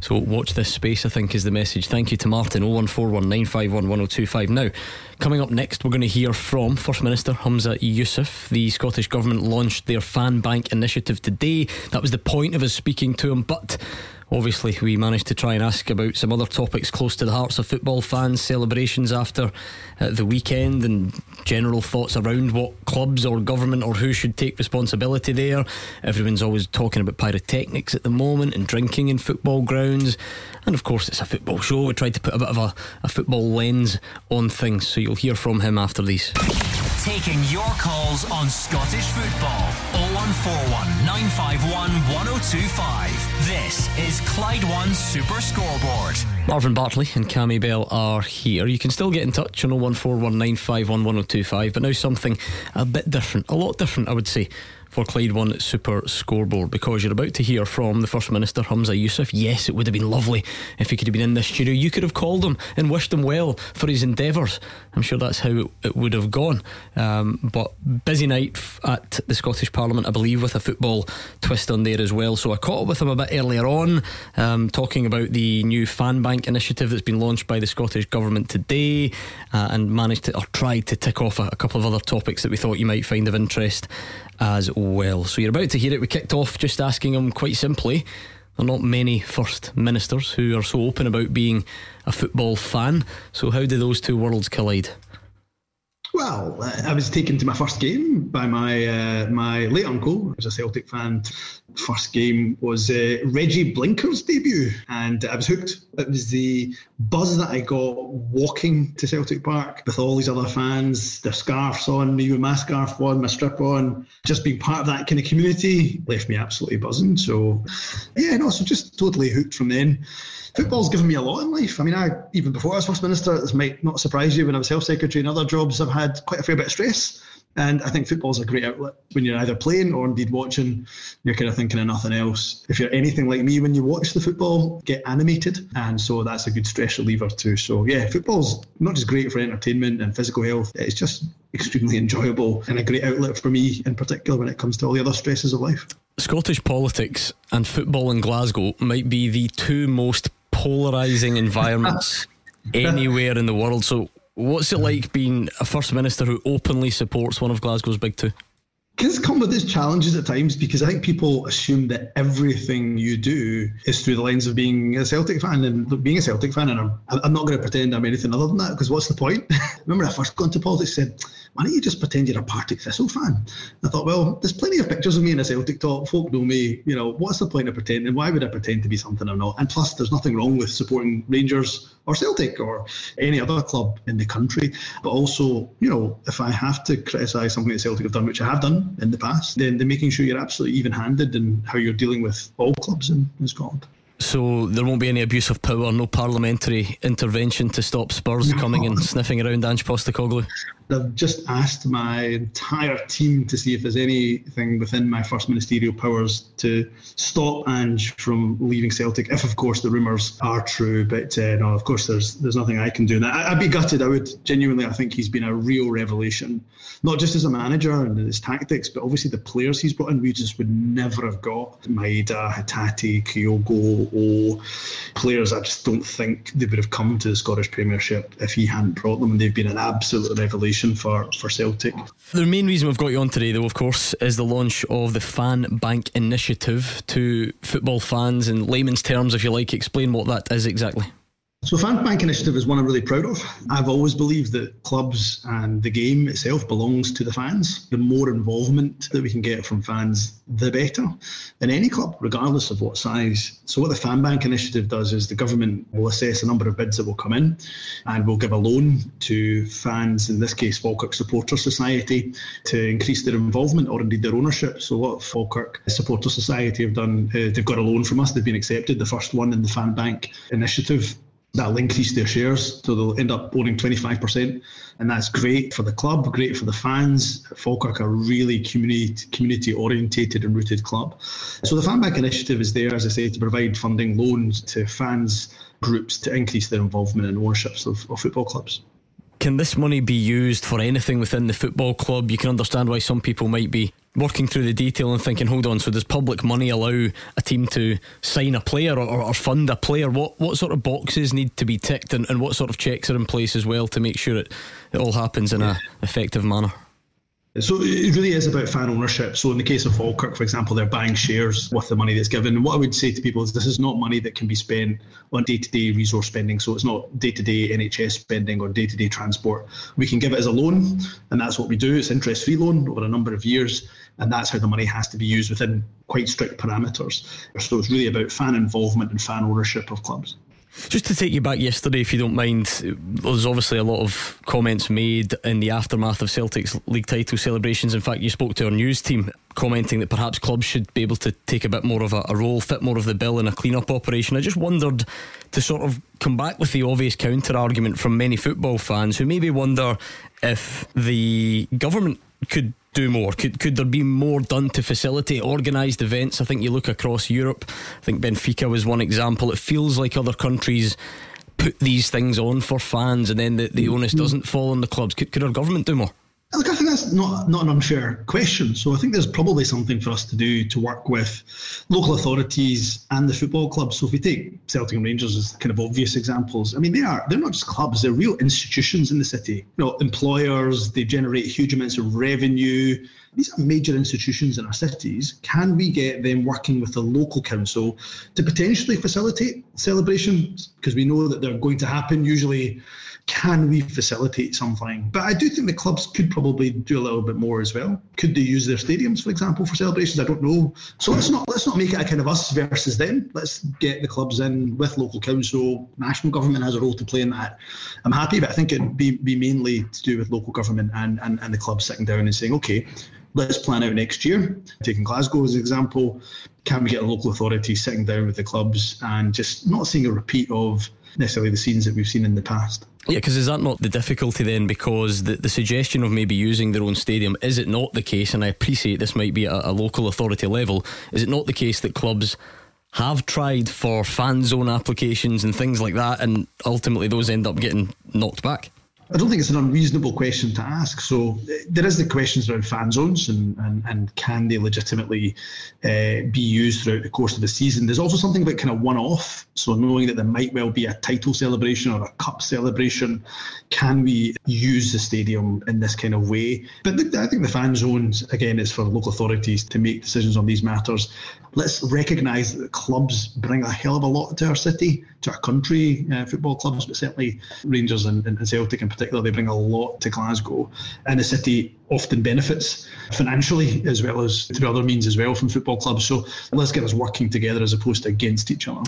So watch this space, I think, is the message. Thank you to Martin, 0141 951 1025. Now, coming up next, we're going to hear from First Minister Humza Yousaf. The Scottish Government launched their Fan Bank initiative today. That was the point of us speaking to him, but Obviously, we managed to try and ask about some other topics close to the hearts of football fans, celebrations after uh, the weekend, and general thoughts around what clubs or government or who should take responsibility there. Everyone's always talking about pyrotechnics at the moment and drinking in football grounds. And of course, it's a football show. We tried to put a bit of a, a football lens on things, so you'll hear from him after these. Taking your calls on Scottish football. 0141 951 1025. This is Clyde One Super Scoreboard. Marvin Bartley and Cammy Bell are here. You can still get in touch on 01419511025, but now something a bit different, a lot different, I would say, for Clyde One Super Scoreboard because you're about to hear from the First Minister Humza Yousaf. Yes, it would have been lovely if he could have been in this studio. You could have called him and wished him well for his endeavours. I'm sure that's how it, it would have gone. Um, but busy night at the Scottish Parliament, I believe, with a football twist on there as well. So I caught up with him a bit earlier on, um, talking about the new fan bank initiative that's been launched by the Scottish Government today, uh, and managed to or tried to tick off a, a couple of other topics that we thought you might find of interest as well. So you're about to hear it. We kicked off just asking him quite simply. There are not many first ministers who are so open about being a football fan. So how do those two worlds collide? Well, uh, I was taken to my first game by my uh, my late uncle, who was a Celtic fan. First game was uh, Regi Blinker's debut, and I was hooked. It was the buzz that I got walking to Celtic Park with all these other fans, their scarves on, me with my scarf on, my strip on. Just being part of that kind of community left me absolutely buzzing. So, yeah, no, so just totally hooked from then football's given me a lot in life. I mean, I even before I was first minister, this might not surprise you. When I was health secretary and other jobs, I've had quite a fair bit of stress. And I think football's a great outlet when you're either playing or indeed watching. You're kind of thinking of nothing else. If you're anything like me, when you watch the football, get animated, and so that's a good stress reliever too. So yeah, football's not just great for entertainment and physical health. It's just extremely enjoyable and a great outlet for me in particular when it comes to all the other stresses of life. Scottish politics and football in Glasgow might be the two most polarising environments anywhere in the world. So, what's it like being a First Minister who openly supports one of Glasgow's big two? It's come with its challenges at times because I think people assume that everything you do is through the lens of being a Celtic fan and look, being a Celtic fan. And I'm, I'm not going to pretend I'm anything other than that because what's the point? Remember, I first got into politics, said, why don't you just pretend you're a Partick Thistle fan? I thought, well, there's plenty of pictures of me in a Celtic top. Folk know me. You know, what's the point of pretending? Why would I pretend to be something I'm not? And plus, there's nothing wrong with supporting Rangers or Celtic or any other club in the country. But also, you know, if I have to criticise something that Celtic have done, which I have done in the past, then, then making sure you're absolutely even handed in how you're dealing with all clubs in, in Scotland. So there won't be any abuse of power, no parliamentary intervention to stop Spurs coming and sniffing around Ange Postecoglou. I've just asked my entire team to see if there's anything within my first ministerial powers to stop Ange from leaving Celtic, if of course the rumours are true. But uh, no, of course there's there's nothing I can do. And I, would be gutted. I would genuinely. I think he's been a real revelation, not just as a manager and his tactics, but obviously the players he's brought in. We just would never have got Maeda, Hatate, Kyogo, O players. I just don't think they would have come to the Scottish Premiership if he hadn't brought them. And they've been an absolute revelation for, for Celtic. The main reason we've got you on today, though, of course, is the launch of the Fan Bank Initiative to football fans in layman's terms, if you like. Explain what that is exactly. So, Fan Bank Initiative is one I'm really proud of. I've always believed that clubs and the game itself belongs to the fans. The more involvement that we can get from fans, the better. In any club, regardless of what size. So, what the Fan Bank Initiative does is the government will assess a number of bids that will come in and will give a loan to fans, in this case, Falkirk Supporter Society, to increase their involvement or indeed their ownership. So, what Falkirk Supporter Society have done, uh, they've got a loan from us, they've been accepted, the first one in the Fan Bank Initiative that'll increase their shares, so they'll end up owning 25%, and that's great for the club, great for the fans. Falkirk are really community community orientated and rooted club. So the Fanbank initiative is there, as I say, to provide funding loans to fans groups to increase their involvement and ownerships of, of football clubs. Can this money be used for anything within the football club? You can understand why some people might be working through the detail and thinking, hold on, so does public money allow a team to sign a player or, or fund a player? What what sort of boxes need to be ticked and, and what sort of checks are in place as well to make sure it, it all happens in yeah. a effective manner? So it really is about fan ownership. So in the case of Falkirk, for example, they're buying shares with the money that's given. And what I would say to people is this is not money that can be spent on day-to-day resource spending. So it's not day-to-day NHS spending or day-to-day transport. We can give it as a loan, and that's what we do. It's interest-free loan over a number of years, and that's how the money has to be used within quite strict parameters. So it's really about fan involvement and fan ownership of clubs. Just to take you back yesterday, if you don't mind, there's obviously a lot of comments made in the aftermath of Celtic's league title celebrations. In fact, you spoke to our news team commenting that perhaps clubs should be able to take a bit more of a, a role, fit more of the bill in a clean up operation. I just wondered to sort of come back with the obvious counter argument from many football fans who maybe wonder if the government could do more? Could could there be more done to facilitate organised events? I think you look across Europe. I think Benfica was one example. It feels like other countries put these things on for fans, and then the, the onus mm-hmm. doesn't fall on the clubs. Could, could our government do more? Look, I think that's not not an unfair question. So I think there's probably something for us to do to work with local authorities and the football clubs. So if we take Celtic and Rangers as kind of obvious examples, I mean they are they're not just clubs; they're real institutions in the city. You know, employers they generate huge amounts of revenue. These are major institutions in our cities. Can we get them working with the local council to potentially facilitate celebrations? Because we know that they're going to happen usually can we facilitate something? But I do think the clubs could probably do a little bit more as well. Could they use their stadiums, for example, for celebrations? I don't know. So let's not let's not make it a kind of us versus them. Let's get the clubs in with local council. National government has a role to play in that. I'm happy, but I think it'd be, be mainly to do with local government and, and, and the clubs sitting down and saying, okay, let's plan out next year. Taking Glasgow as an example, can we get a local authority sitting down with the clubs and just not seeing a repeat of necessarily the scenes that we've seen in the past? Yeah, because is that not the difficulty then? Because the, the suggestion of maybe using their own stadium, is it not the case, and I appreciate this might be at a local authority level, is it not the case that clubs have tried for fan zone applications and things like that, and ultimately those end up getting knocked back? I don't think it's an unreasonable question to ask. So there is the questions around fan zones and, and, and can they legitimately uh, be used throughout the course of the season. There's also something about kind of one off. So knowing that there might well be a title celebration or a cup celebration, can we use the stadium in this kind of way? But I think the fan zones, again, is for local authorities to make decisions on these matters let's recognise that clubs bring a hell of a lot to our city, to our country, uh, football clubs, but certainly Rangers and, and Celtic particular particular. They bring a lot to Glasgow, and the city often benefits financially as well as through other means as well from football clubs. So let's get us working together as opposed to against each other.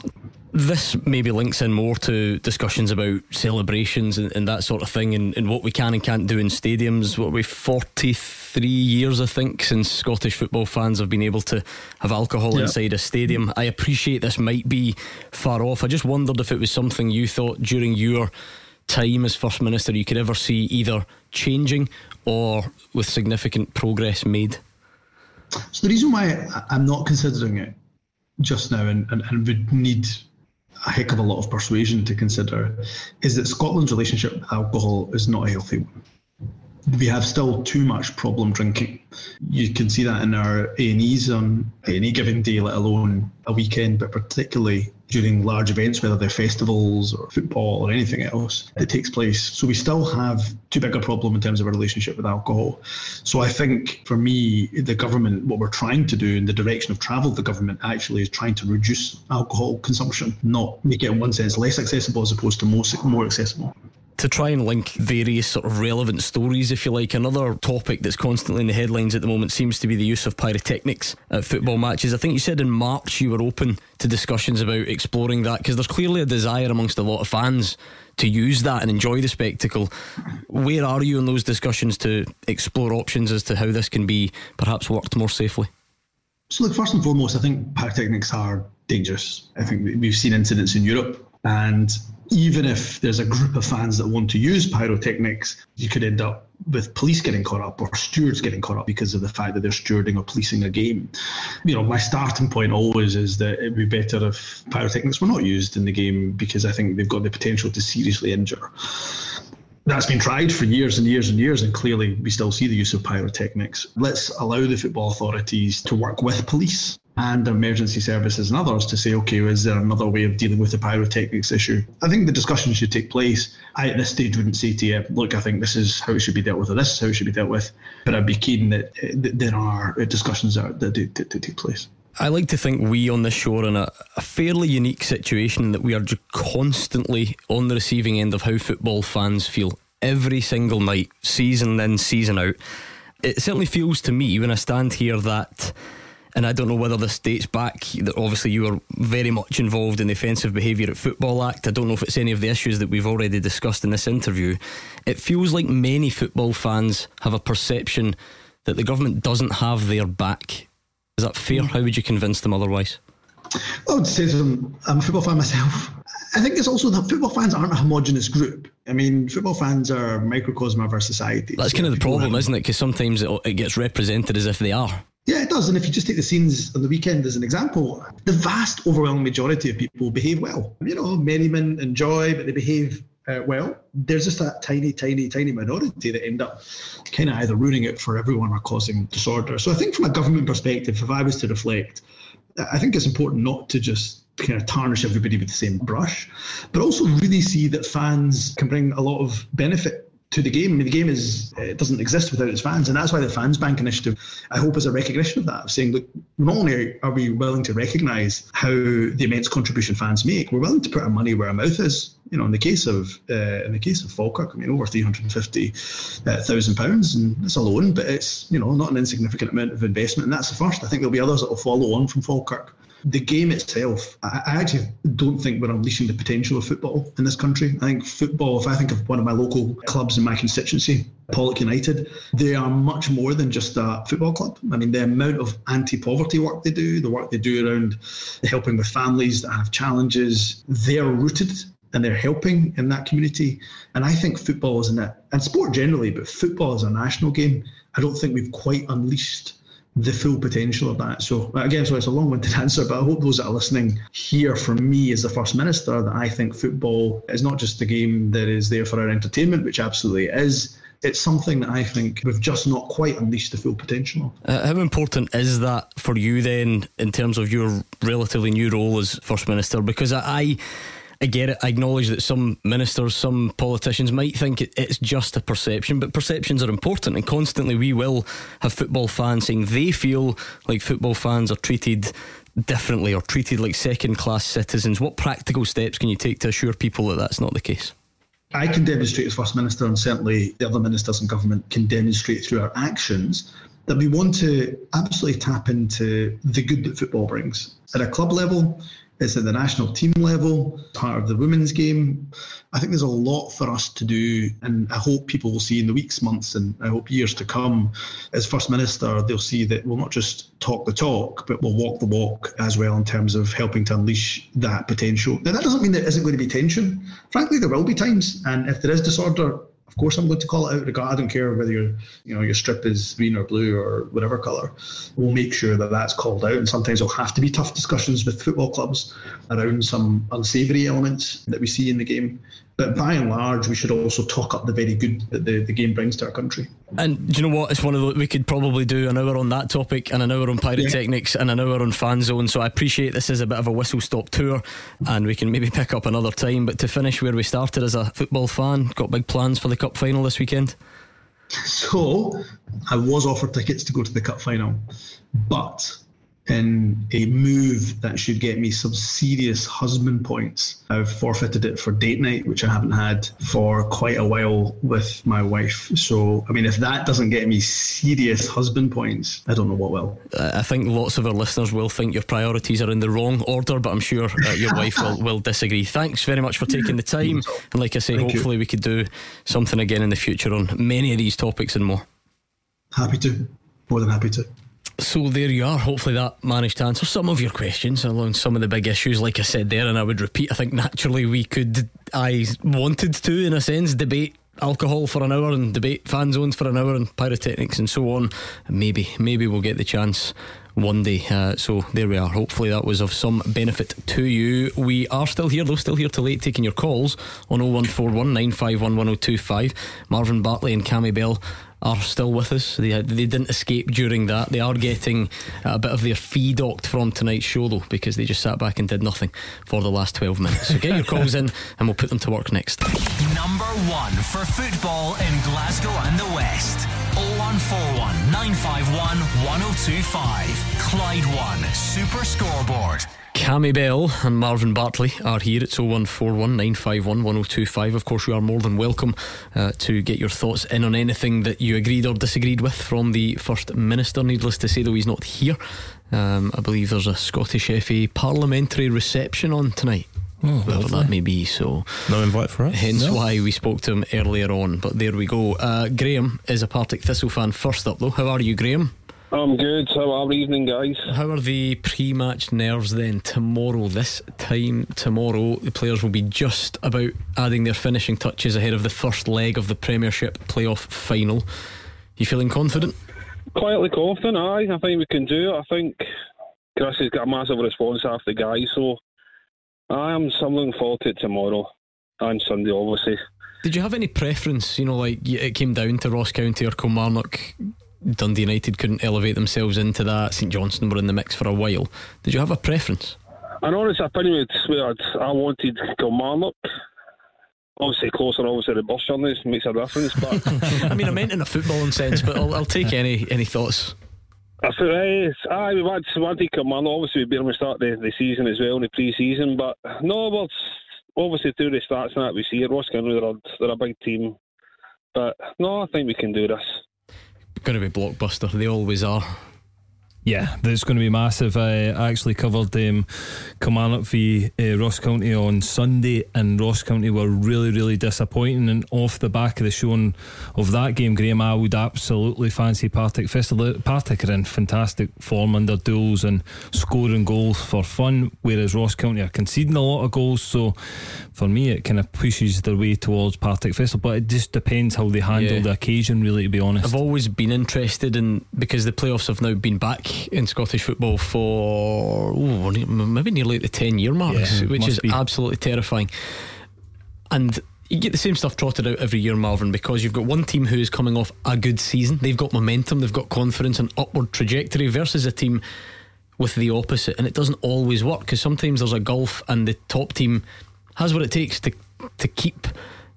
This maybe links in more to discussions about celebrations and, and that sort of thing and, and, what we can and can't do in stadiums. What we 43 years, I think, since Scottish football fans have been able to have alcohol inside a stadium. I appreciate this might be far off. I just wondered if it was something you thought during your time as First Minister you could ever see either changing or with significant progress made? So, the reason why I'm not considering it just now and, and, and would need a heck of a lot of persuasion to consider is that Scotland's relationship with alcohol is not a healthy one we have still too much problem drinking. You can see that in our A&Es on any given day, let alone a weekend, but particularly during large events, whether they're festivals or football or anything else that takes place. So we still have too big a problem in terms of our relationship with alcohol. So I think for me, the government, what we're trying to do in the direction of travel, the government actually is trying to reduce alcohol consumption, not make it in one sense less accessible as opposed to more, more accessible to try and link various sort of relevant stories, if you like, another topic that's constantly in the headlines at the moment seems to be the use of pyrotechnics at football matches. I think you said in March you were open to discussions about exploring that because there's clearly a desire amongst a lot of fans to use that and enjoy the spectacle. Where are you in those discussions to explore options as to how this can be perhaps worked more safely? So, look, first and foremost, I think pyrotechnics are dangerous. I think we've seen incidents in Europe and even if there's a group of fans that want to use pyrotechnics, you could end up with police getting caught up or stewards getting caught up because of the fact that they're stewarding or policing a game. You know, my starting point always is that it'd be better if pyrotechnics were not used in the game because I think they've got the potential to seriously injure. That's been tried for years and years and years, and clearly we still see the use of pyrotechnics. Let's allow the football authorities to work with police and emergency services and others to say, okay, is there another way of dealing with the pyrotechnics issue? I think the discussion should take place. I, at this stage, wouldn't say to you, look, I think this is how it should be dealt with, or this is how it should be dealt with. But I'd be keen that, that there are discussions that, do, to take place. I like to think we on this show are in a, a, fairly unique situation that we are just constantly on the receiving end of how football fans feel every single night, season in, season out. It certainly feels to me when I stand here that and I don't know whether this dates back. That obviously you were very much involved in the Offensive Behaviour at Football Act. I don't know if it's any of the issues that we've already discussed in this interview. It feels like many football fans have a perception that the government doesn't have their back. Is that fair? How would you convince them otherwise? I would say to them, I'm a football fan myself. I think it's also that football fans aren't a homogenous group. I mean, football fans are a microcosm of our society. That's so kind of the problem, isn't it? Because sometimes it, it gets represented as if they are. Yeah, it does. And if you just take the scenes on the weekend as an example, the vast overwhelming majority of people behave well. You know, merriment and joy, but they behave uh, well. There's just that tiny, tiny, tiny minority that end up kind of either ruining it for everyone or causing disorder. So I think from a government perspective, if I was to reflect, I think it's important not to just kind of tarnish everybody with the same brush, but also really see that fans can bring a lot of benefit to the game. I mean, the game is it doesn't exist without its fans, and that's why the Fans Bank initiative, I hope, is a recognition of that. Of saying, look, not only are we willing to recognise how the immense contribution fans make, we're willing to put our money where our mouth is. You know, in the case of uh, in the case of Falkirk, I mean, over three hundred and fifty uh, pounds, and it's a loan, but it's you know not an insignificant amount of investment, and that's the first. I think there'll be others that will follow on from Falkirk the game itself, I, I, actually don't think we're unleashing the potential of football in this country. I think football, if I think of one of my local clubs in my constituency, Pollok United, they are much more than just a football club. I mean, the amount of anti poverty work they do, the work they do around helping with families that have challenges, they're rooted and they're helping in that community. And I think football is in it, and sport generally, but football is a national game. I don't think we've quite unleashed the full potential of that. So again, so it's a long-winded answer, but I hope those that are listening hear from me as the first minister that I think football is not just the game that is there for our entertainment, which absolutely is. It's something that I think we've just not quite unleashed the full potential of. Uh, how important is that for you then, in terms of your relatively new role as first minister? Because I, I I get it. I acknowledge that some ministers, some politicians might think it, it's just a perception, but perceptions are important. And constantly we will have football fans saying they feel like football fans are treated differently or treated like second class citizens. What practical steps can you take to assure people that that's not the case? I can demonstrate as First Minister, and certainly the other ministers in government can demonstrate through our actions that we want to absolutely tap into the good that football brings at a club level. It's at the national team level, part of the women's game. I think there's a lot for us to do, and I hope people will see in the weeks, months, and I hope years to come, as First Minister, they'll see that we'll not just talk the talk, but we'll walk the walk as well in terms of helping to unleash that potential. Now, that doesn't mean there isn't going to be tension. Frankly, there will be times, and if there is disorder, of course I'm going to call it out. I don't care whether your you know your strip is green or blue or whatever colour. We'll make sure that that's called out. And sometimes there'll have to be tough discussions with football clubs around some unsavoury elements that we see in the game. But by and large, we should also talk up the very good that the, the game brings to our country. And do you know what? It's one of the we could probably do an hour on that topic and an hour on pyrotechnics yeah. and an hour on fan zone. So I appreciate this is a bit of a whistle stop tour and we can maybe pick up another time. But to finish where we started as a football fan, got big plans for the cup final this weekend? So I was offered tickets to go to the cup final, but in a move that should get me some serious husband points. I've forfeited it for date night, which I haven't had for quite a while with my wife. So, I mean, if that doesn't get me serious husband points, I don't know what will. I think lots of our listeners will think your priorities are in the wrong order, but I'm sure uh, your wife will, will disagree. Thanks very much for taking the time. And like I say, Thank hopefully you. we could do something again in the future on many of these topics and more. Happy to. More than happy to. So there you are. Hopefully that managed to answer some of your questions along some of the big issues, like I said there. And I would repeat, I think naturally we could, I wanted to, in a sense, debate alcohol for an hour and debate fan zones for an hour and pyrotechnics and so on. maybe, maybe we'll get the chance one day. Uh, so there we are. Hopefully that was of some benefit to you. We are still here, though, still here till late, taking your calls on 0141 951 1025. Marvin Bartley and Cammy Bell are still with us. They, they didn't escape during that. They are getting a bit of their fee docked from tonight's show, though, because they just sat back and did nothing for the last 12 minutes. So get your calls in and we'll put them to work next. Number one for football in Glasgow and the West. 0141 951 1025. Clyde One Super Scoreboard. Cammy Bell and Marvin Bartley are here. It's 0141 951 1025. Of course, you are more than welcome uh, to get your thoughts in on anything that you agreed or disagreed with from the First Minister. Needless to say, though, he's not here. Um, I believe there's a Scottish FA parliamentary reception on tonight. Oh, whatever that may be. So no invite for us. Hence no. why we spoke to him earlier on. But there we go. Uh, Graham is a Partick Thistle fan. First up, though, how are you, Graham? I'm good. How are evening, guys? How are the pre-match nerves then? Tomorrow, this time tomorrow, the players will be just about adding their finishing touches ahead of the first leg of the Premiership playoff final. You feeling confident? Quietly confident. Aye, I think we can do it. I think Chris has got a massive response after the guys, so I am. Looking forward to it tomorrow and Sunday, obviously. Did you have any preference? You know, like it came down to Ross County or Kilmarnock Dundee United couldn't elevate themselves into that. St Johnstone were in the mix for a while. Did you have a preference? An honest opinion would I wanted Kilmarnock. Obviously, closer, obviously, the bus journeys makes a difference. But I mean, I meant in a footballing sense, but I'll, I'll take any any thoughts. I thought, eh, aye, we wanted, wanted Kilmarnock. Obviously, we to start the, the season as well in the pre-season. But no, well, obviously through the stats and that we see, Ross County they're, they're a big team. But no, I think we can do this going to be blockbuster. They always are. Yeah, it's going to be massive. I actually covered um, Kilmarnock v uh, Ross County on Sunday, and Ross County were really, really disappointing. And off the back of the showing of that game, Graham, I would absolutely fancy Partick Thistle. Partick are in fantastic form under Doolan and scoring goals for fun, whereas Ross County are conceding a lot of goals. So for me, it kind of pushes their way towards Partick Thistle, but it just depends how they handle yeah. the occasion, really, to be honest. I've always been interested in because the playoffs have now been back in Scottish football for ooh, maybe nearly the 10 year mark, yeah, which is be. absolutely terrifying. And you get the same stuff trotted out every year, Marvin, because you've got one team who is coming off a good season. They've got momentum, they've got confidence and upward trajectory versus a team with the opposite. And it doesn't always work because sometimes there's a gulf and the top team has what it takes to to keep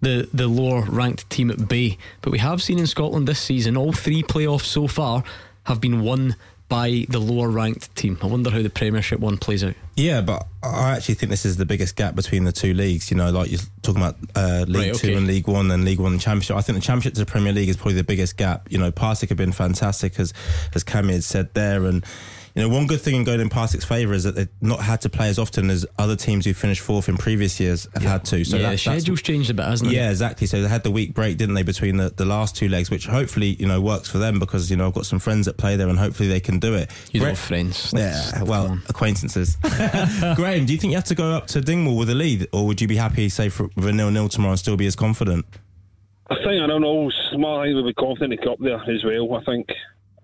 the the lower ranked team at bay. But we have seen in Scotland this season all three playoffs so far have been won by the lower ranked team. I wonder how the Premiership one plays out. Yeah, but I actually think this is the biggest gap between the two leagues. You know, like you're talking about uh, League Right, Two and League One and League One and Championship. I think the Championship to the Premier League is probably the biggest gap. You know, Partick have been fantastic, as as Cammy had said there, and you know, one good thing in going in Partick's favour is that they've not had to play as often as other teams who finished fourth in previous years have had to. So yeah, that- the schedule's changed a bit, hasn't it? yeah, exactly. So they had the week break, didn't they, between the, the last two legs, which hopefully you know works for them because you know I've got some friends that play there, and hopefully they can do it. You don't Gra- have friends. Yeah, well, acquaintances. Graham, do you think you have to go up to Dingwall with a lead, or would you be happy, say, for, with a nil nil tomorrow and still be as confident? I think I don't know. Smart I we'll be confident to get up there as well. I think.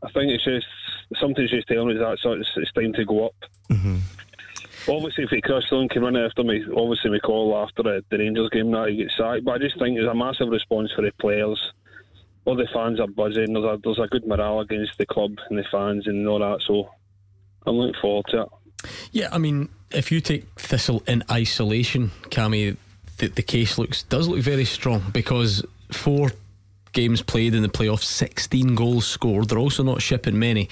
I think it's just something's just telling us that so it's, it's time to go up. Mm-hmm. Obviously, if he Crystal came in after me, obviously we call after the, the Rangers game that he gets sacked. But I just think there's a massive response for the players. All the fans are buzzing. There's a there's a good morale against the club and the fans and all that. So I'm looking forward to it. Yeah, I mean, if you take Thistle in isolation, Cammy, the, the case looks does look very strong because four games played in the playoffs, 16 goals scored. They're also not shipping many.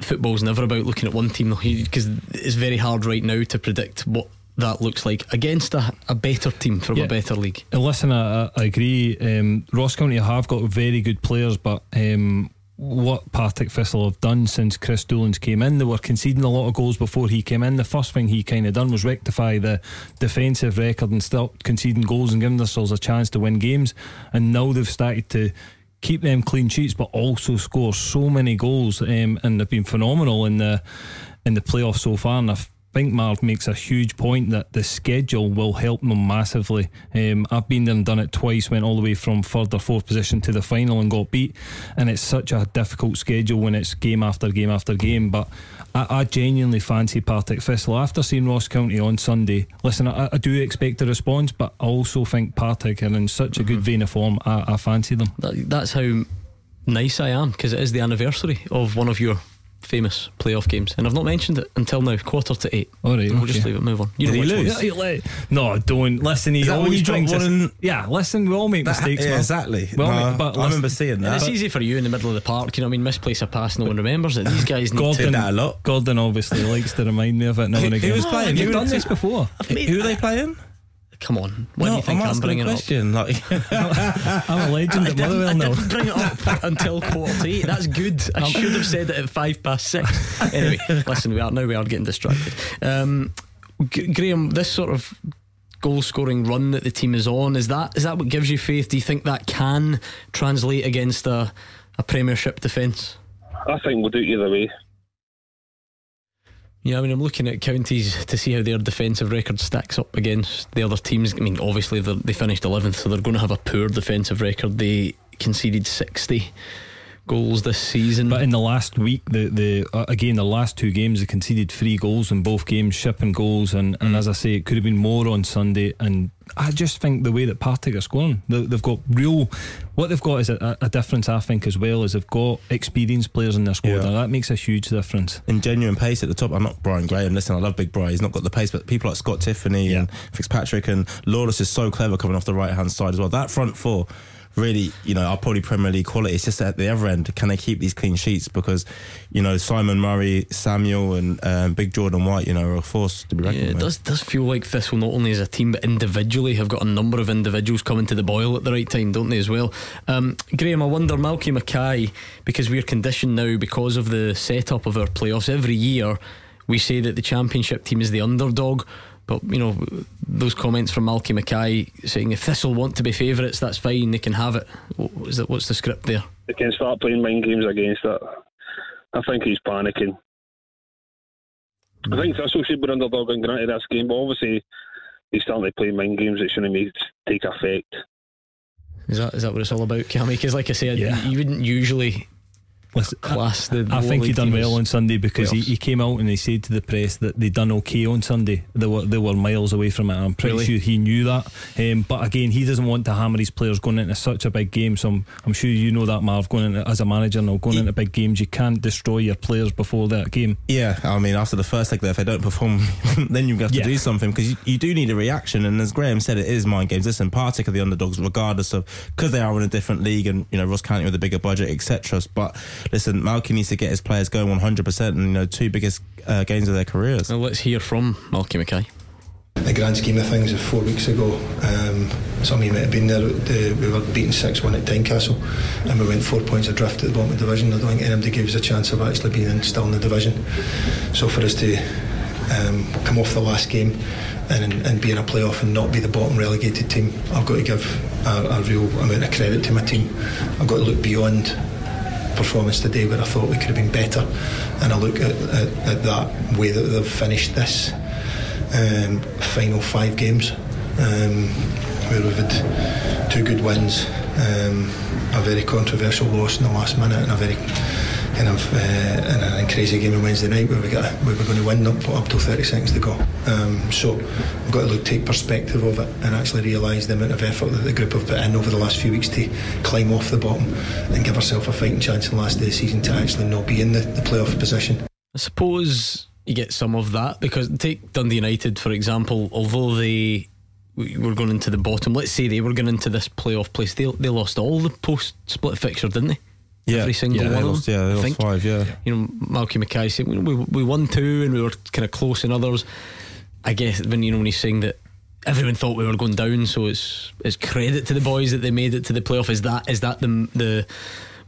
Football's never about looking at one team because it's very hard right now to predict what that looks like against a, a better team from Yeah. a better league. Listen, I, I agree. Um, Ross County have got very good players, but um, what Partick Thistle have done since Chris Doolan came in, they were conceding a lot of goals before he came in. The first thing he kind of done was rectify the defensive record and stop conceding goals and giving themselves a chance to win games. And now they've started to keep them clean sheets, but also score so many goals, um, and they've been phenomenal in the in the playoffs so far. And I think Marv makes a huge point that the schedule will help them massively. Um, I've been there and done it twice, went all the way from third or fourth position to the final and got beat. And it's such a difficult schedule when it's game after game after game. But I, I genuinely fancy Partick Thistle. After seeing Ross County on Sunday, listen, I, I do expect a response, but I also think Partick are in such a good vein of form. I, I fancy them. That, that's how nice I am because it is the anniversary of one of your famous playoff games, and I've not mentioned it until now, quarter to eight. All right, we'll okay. just leave it. Move on. You Did know he which one. lose? Yeah, yeah, No, don't listen. He Is that when always you brings us. one Yeah, listen, we all make That- mistakes. yeah, exactly. Well, No, make- but I remember seeing And that. it's easy for you in the middle of the park. You know, what I mean, misplace a pass, no one remembers it. These guys need Gordon, that a lot. Gordon obviously likes to remind me of it now Who- and who again. was playing? You've done this before. Who are they playing? To. Come on, why do you think I'm I'm, bringing a it up? Like, I'm a legend I at didn't, Motherwell I now. didn't bring it up until quarter to eight. That's good. I should have said it at five past six. Anyway, listen, we are now we are getting distracted. Um, G- Graham, this sort of goal scoring run that the team is on is that is that what gives you faith? Do you think that can translate against a, a Premiership defence? I think we'll do it either way. Yeah, I mean, I'm looking at counties to see how their defensive record stacks up against the other teams. I mean, obviously they're- finished 11th, so they're going to have a poor defensive record. They conceded 60 goals this season. But in the last week, the the uh, again the last two games, they conceded three goals in both games, shipping goals, and, and as I say, it could have been more on Sunday. And I just think the way that Partick are scoring, they, they've got real. What they've got is a, a difference, I think, as well. Is they've got experienced players in their squad, Yeah. and that makes a huge difference. in genuine pace at the top. I'm not Brian Graham. Listen, I love Big Brian. He's not got the pace, but people like Scott Tiffoney and Fitzpatrick and Lawless is so clever coming off the right hand side as well. That front four. Really, you know, are probably Premier League quality. It's just at the other end, can they keep these clean sheets? Because, you know, Simon Murray, Samuel, and um, Big Jordan White, you know, are a force to be reckoned Yeah, it with. does does feel like Thistle not only as a team but individually have got a number of individuals coming to the boil at the right time, don't they as well? Um, Graham, I wonder, Malky Mackay, because we're conditioned now because of the setup of our playoffs every year, we say that the championship team is the underdog. But you know those comments from Malky Mackay saying if Thistle want to be favourites, that's fine, they can have it. What is it? What's the script there? They can start playing mind games against it. I think he's panicking. I think Thistle should be underdog and granted this game, but obviously he's starting to play mind games that shouldn't make take effect. Is that is that what it's all about, Cammy? Because like I said, Yeah. you wouldn't usually Listen, class the. I think he done well on Sunday because he, he came out and he said to the press that they done okay on Sunday. They were they were miles away from it. I'm pretty Really? sure he knew that. Um, but again, he doesn't want to hammer his players going into such a big game. So I'm, I'm sure you know that, Marv. Going into, as a manager now, going into big games, you can't destroy your players before that game. Yeah, I mean, after the first leg there, if they don't perform, then you have got to Yeah. do something because you, you do need a reaction. And as Graham said, it is mind games. Listen, Partick are the underdogs, regardless of because they are in a different league and you know Ross County with a bigger budget, etc. But listen, Malky needs to get his players going 100%, and you know, two biggest uh, games of their careers. Well, let's hear from Malky Mackay. the grand scheme of things of four weeks ago, um, some of you might have been there. The, we were beaten 6 1 at Tynecastle and we went four points adrift at the bottom of the division. I don't think anybody gave us a chance of actually being in, still in the division. So for us to um, come off the last game and, and be in a playoff and not be the bottom relegated team, I've got to give a, a real amount of credit to my team. I've got to look beyond performance today where I thought we could have been better. And I look at, at, at that way that they've finished this um, final five games um, where we've had two good wins, um, a very controversial loss in the last minute, and a very kind of uh, and a crazy game on Wednesday night where we got we were going to win up up till 30 seconds to go. Um, so we've got to look, take perspective of it and actually realise the amount of effort that the group have put in over the last few weeks to climb off the bottom and give ourselves a fighting chance in the last day of the season to actually not be in the, the playoff position. I suppose you get some of that because take Dundee United for example. Although they were going into the bottom, let's say they were going into this playoff place, they they lost all the post split fixture, didn't they? Yeah, Every single yeah, one lost, them. yeah, they I lost think. five, yeah. You know, Malky Mackay said we, we we won two and we were kind of close in others. I guess when you know when he's saying that everyone thought we were going down, so it's it's credit to the boys that they made it to the playoff. Is that is that the the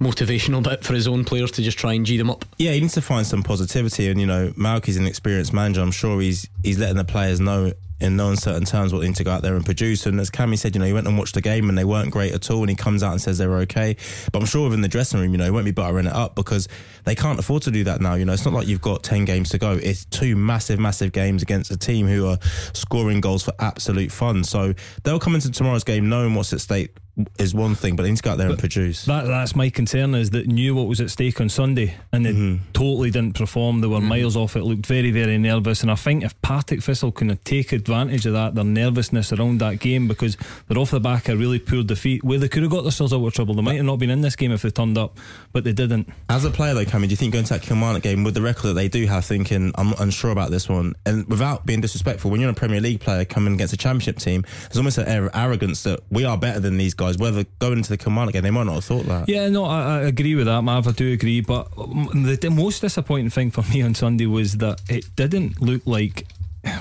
motivational bit for his own players to just try and g them up? Yeah, he needs to find some positivity, and you know, Malky's an experienced manager. I'm sure he's he's letting the players know in no uncertain terms need to go out there and produce. And as Cammy said, you know, he went and watched the game and they weren't great at all. And he comes out and says they were okay. But I'm sure within the dressing room, you know, he won't be buttering it up because they can't afford to do that now. You know, it's not like you've got 10 games to go. It's two massive, massive games against a team who are scoring goals for absolute fun. So they'll come into tomorrow's game knowing what's at stake is one thing, but they need to go out there and produce. That that's my concern is that knew what was at stake on Sunday and they Mm-hmm. totally didn't perform. They were miles off it. Looked very very nervous. And I think if Partick Thistle can take advantage of that, their nervousness around that game because they're off the back of a really poor defeat where they could have got themselves out of trouble. They might have not been in this game if they turned up, but they didn't. As a player, though, Cammy, do you think going to that Kilmarnock game with the record that they do have, thinking I'm unsure about this one, and without being disrespectful, when you're a Premier League player coming against a Championship team, there's almost an air of arrogance that we are better than these guys. Whether going into the Kilmarnock game, they might not have thought that. Yeah, no, I, I agree with that, Mav. I do agree. But the most disappointing thing for me on Sunday was that it didn't look like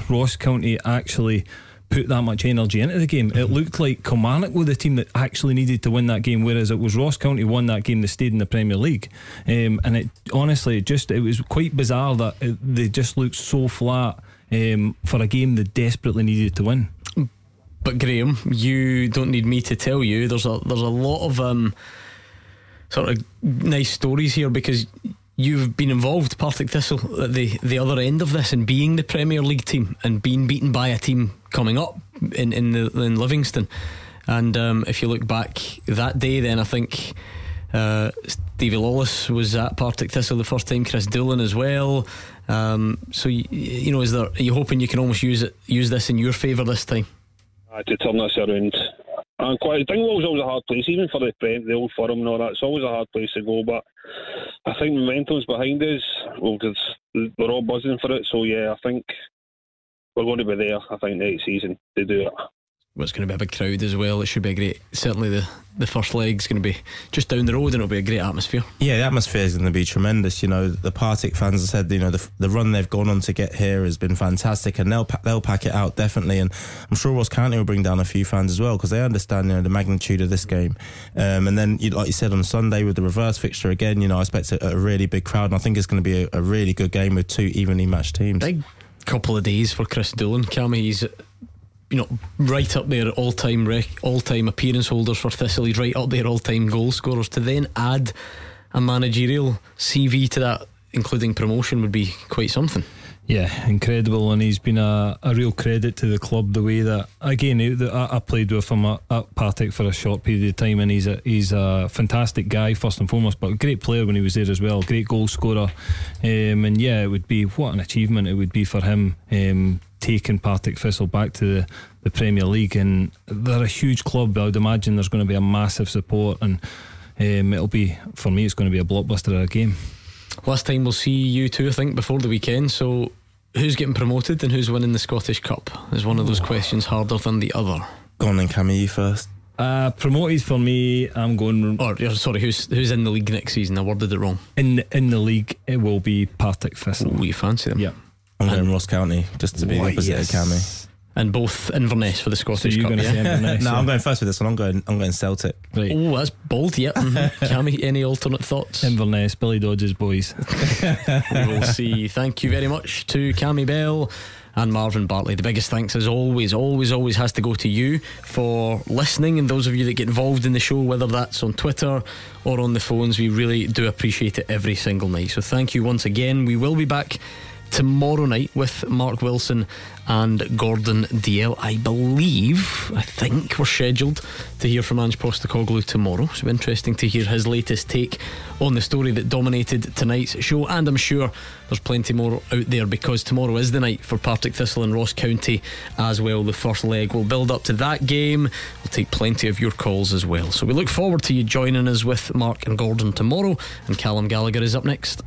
Ross County actually put that much energy into the game. It looked like Kilmarnock were the team that actually needed to win that game, whereas it was Ross County won that game that stayed in the Premier League. Um, and it honestly, it just it was quite bizarre that it, they just looked so flat um, for a game they desperately needed to win. But Graham, you don't need me to tell you. There's a there's a lot of um, sort of nice stories here because you've been involved, Partick Thistle, at the the other end of this, and being the Premier League team and being beaten by a team coming up in in the in Livingston. And um, if you look back that day, then I think. Uh, Stevie Lawless was at Partick Thistle the first time. Chris Doolan as well. Um, so you, you know, is there? Are you hoping you can almost use it, use this in your favour this time? uh, to turn this around. And quite Dingwall's always a hard place, even for the the old firm and all that. It's always a hard place to go, but I think momentum's behind us. Well, 'cause we're all buzzing for it. So yeah, I think we're going to be there. I think next season to do it. Well, it's going to be a big crowd as well. It should be a great. Certainly, the the first leg's going to be just down the road, and it'll be a great atmosphere. Yeah, the atmosphere is going to be tremendous. You know, the Partick fans have said, you know, the, the run they've gone on to get here has been fantastic, and they'll they'll pack it out definitely. And I'm sure Ross County will bring down a few fans as well because they understand, you know, the magnitude of this game. Um, and then, you, like you said on Sunday with the reverse fixture again, you know, I expect a, a really big crowd, and I think it's going to be a, a really good game with two evenly matched teams. Big couple of days for Chris Doolan. Cammy, he's you know right up there, all time rec- all time appearance holders for Thistle. He's right up there, all time goal scorers. To then add a managerial CV to that, including promotion, would be quite something. Yeah, incredible, and he's been a, a real credit to the club. The way that again, I, I played with him at, at Partick for a short period of time, and he's a he's a fantastic guy first and foremost, but a great player when he was there as well. Great goal scorer, um, and yeah, it would be what an achievement it would be for him um, taking Partick Thistle back to the, the Premier League, and they're a huge club. I would imagine there's going to be a massive support, and um, it'll be for me, it's going to be a blockbuster of a game. Last time we'll see you two, I think, before the weekend. So, who's getting promoted and who's winning the Scottish Cup? Is one of those questions harder than the other. Go on then, Cammy, you first. Uh, promoted for me, I'm going. Or oh, sorry, who's who's in the league next season? I worded it wrong. In in the league, it will be Partick Thistle. We fancy them? Yeah. I'm going Ross County just to be Why, opposite yes. of Cammy. And both Inverness for the Scottish you're Cup. gonna yeah? say Inverness, no, yeah. I'm going first with this one. I'm going. I'm going Celtic. Right. Oh, that's bold. Yep. Mhm. Cammy, any alternate thoughts? Inverness, Billy Dodds's boys. we will see. Thank you very much to Cammy Bell and Marvin Bartley. The biggest thanks, as always, always, always has to go to you for listening and those of you that get involved in the show, whether that's on Twitter or on the phones. We really do appreciate it every single night. So thank you once again. We will be back tomorrow night with Mark Wilson and Gordon Dalziel. I believe, I think we're scheduled to hear from Ange Postecoglou tomorrow. So interesting to hear his latest take on the story that dominated tonight's show. And I'm sure there's plenty more out there because tomorrow is the night for Partick Thistle and Ross County as well. The first leg will build up to that game. We'll take plenty of your calls as well. So we look forward to you joining us with Mark and Gordon tomorrow. And Callum Gallagher is up next.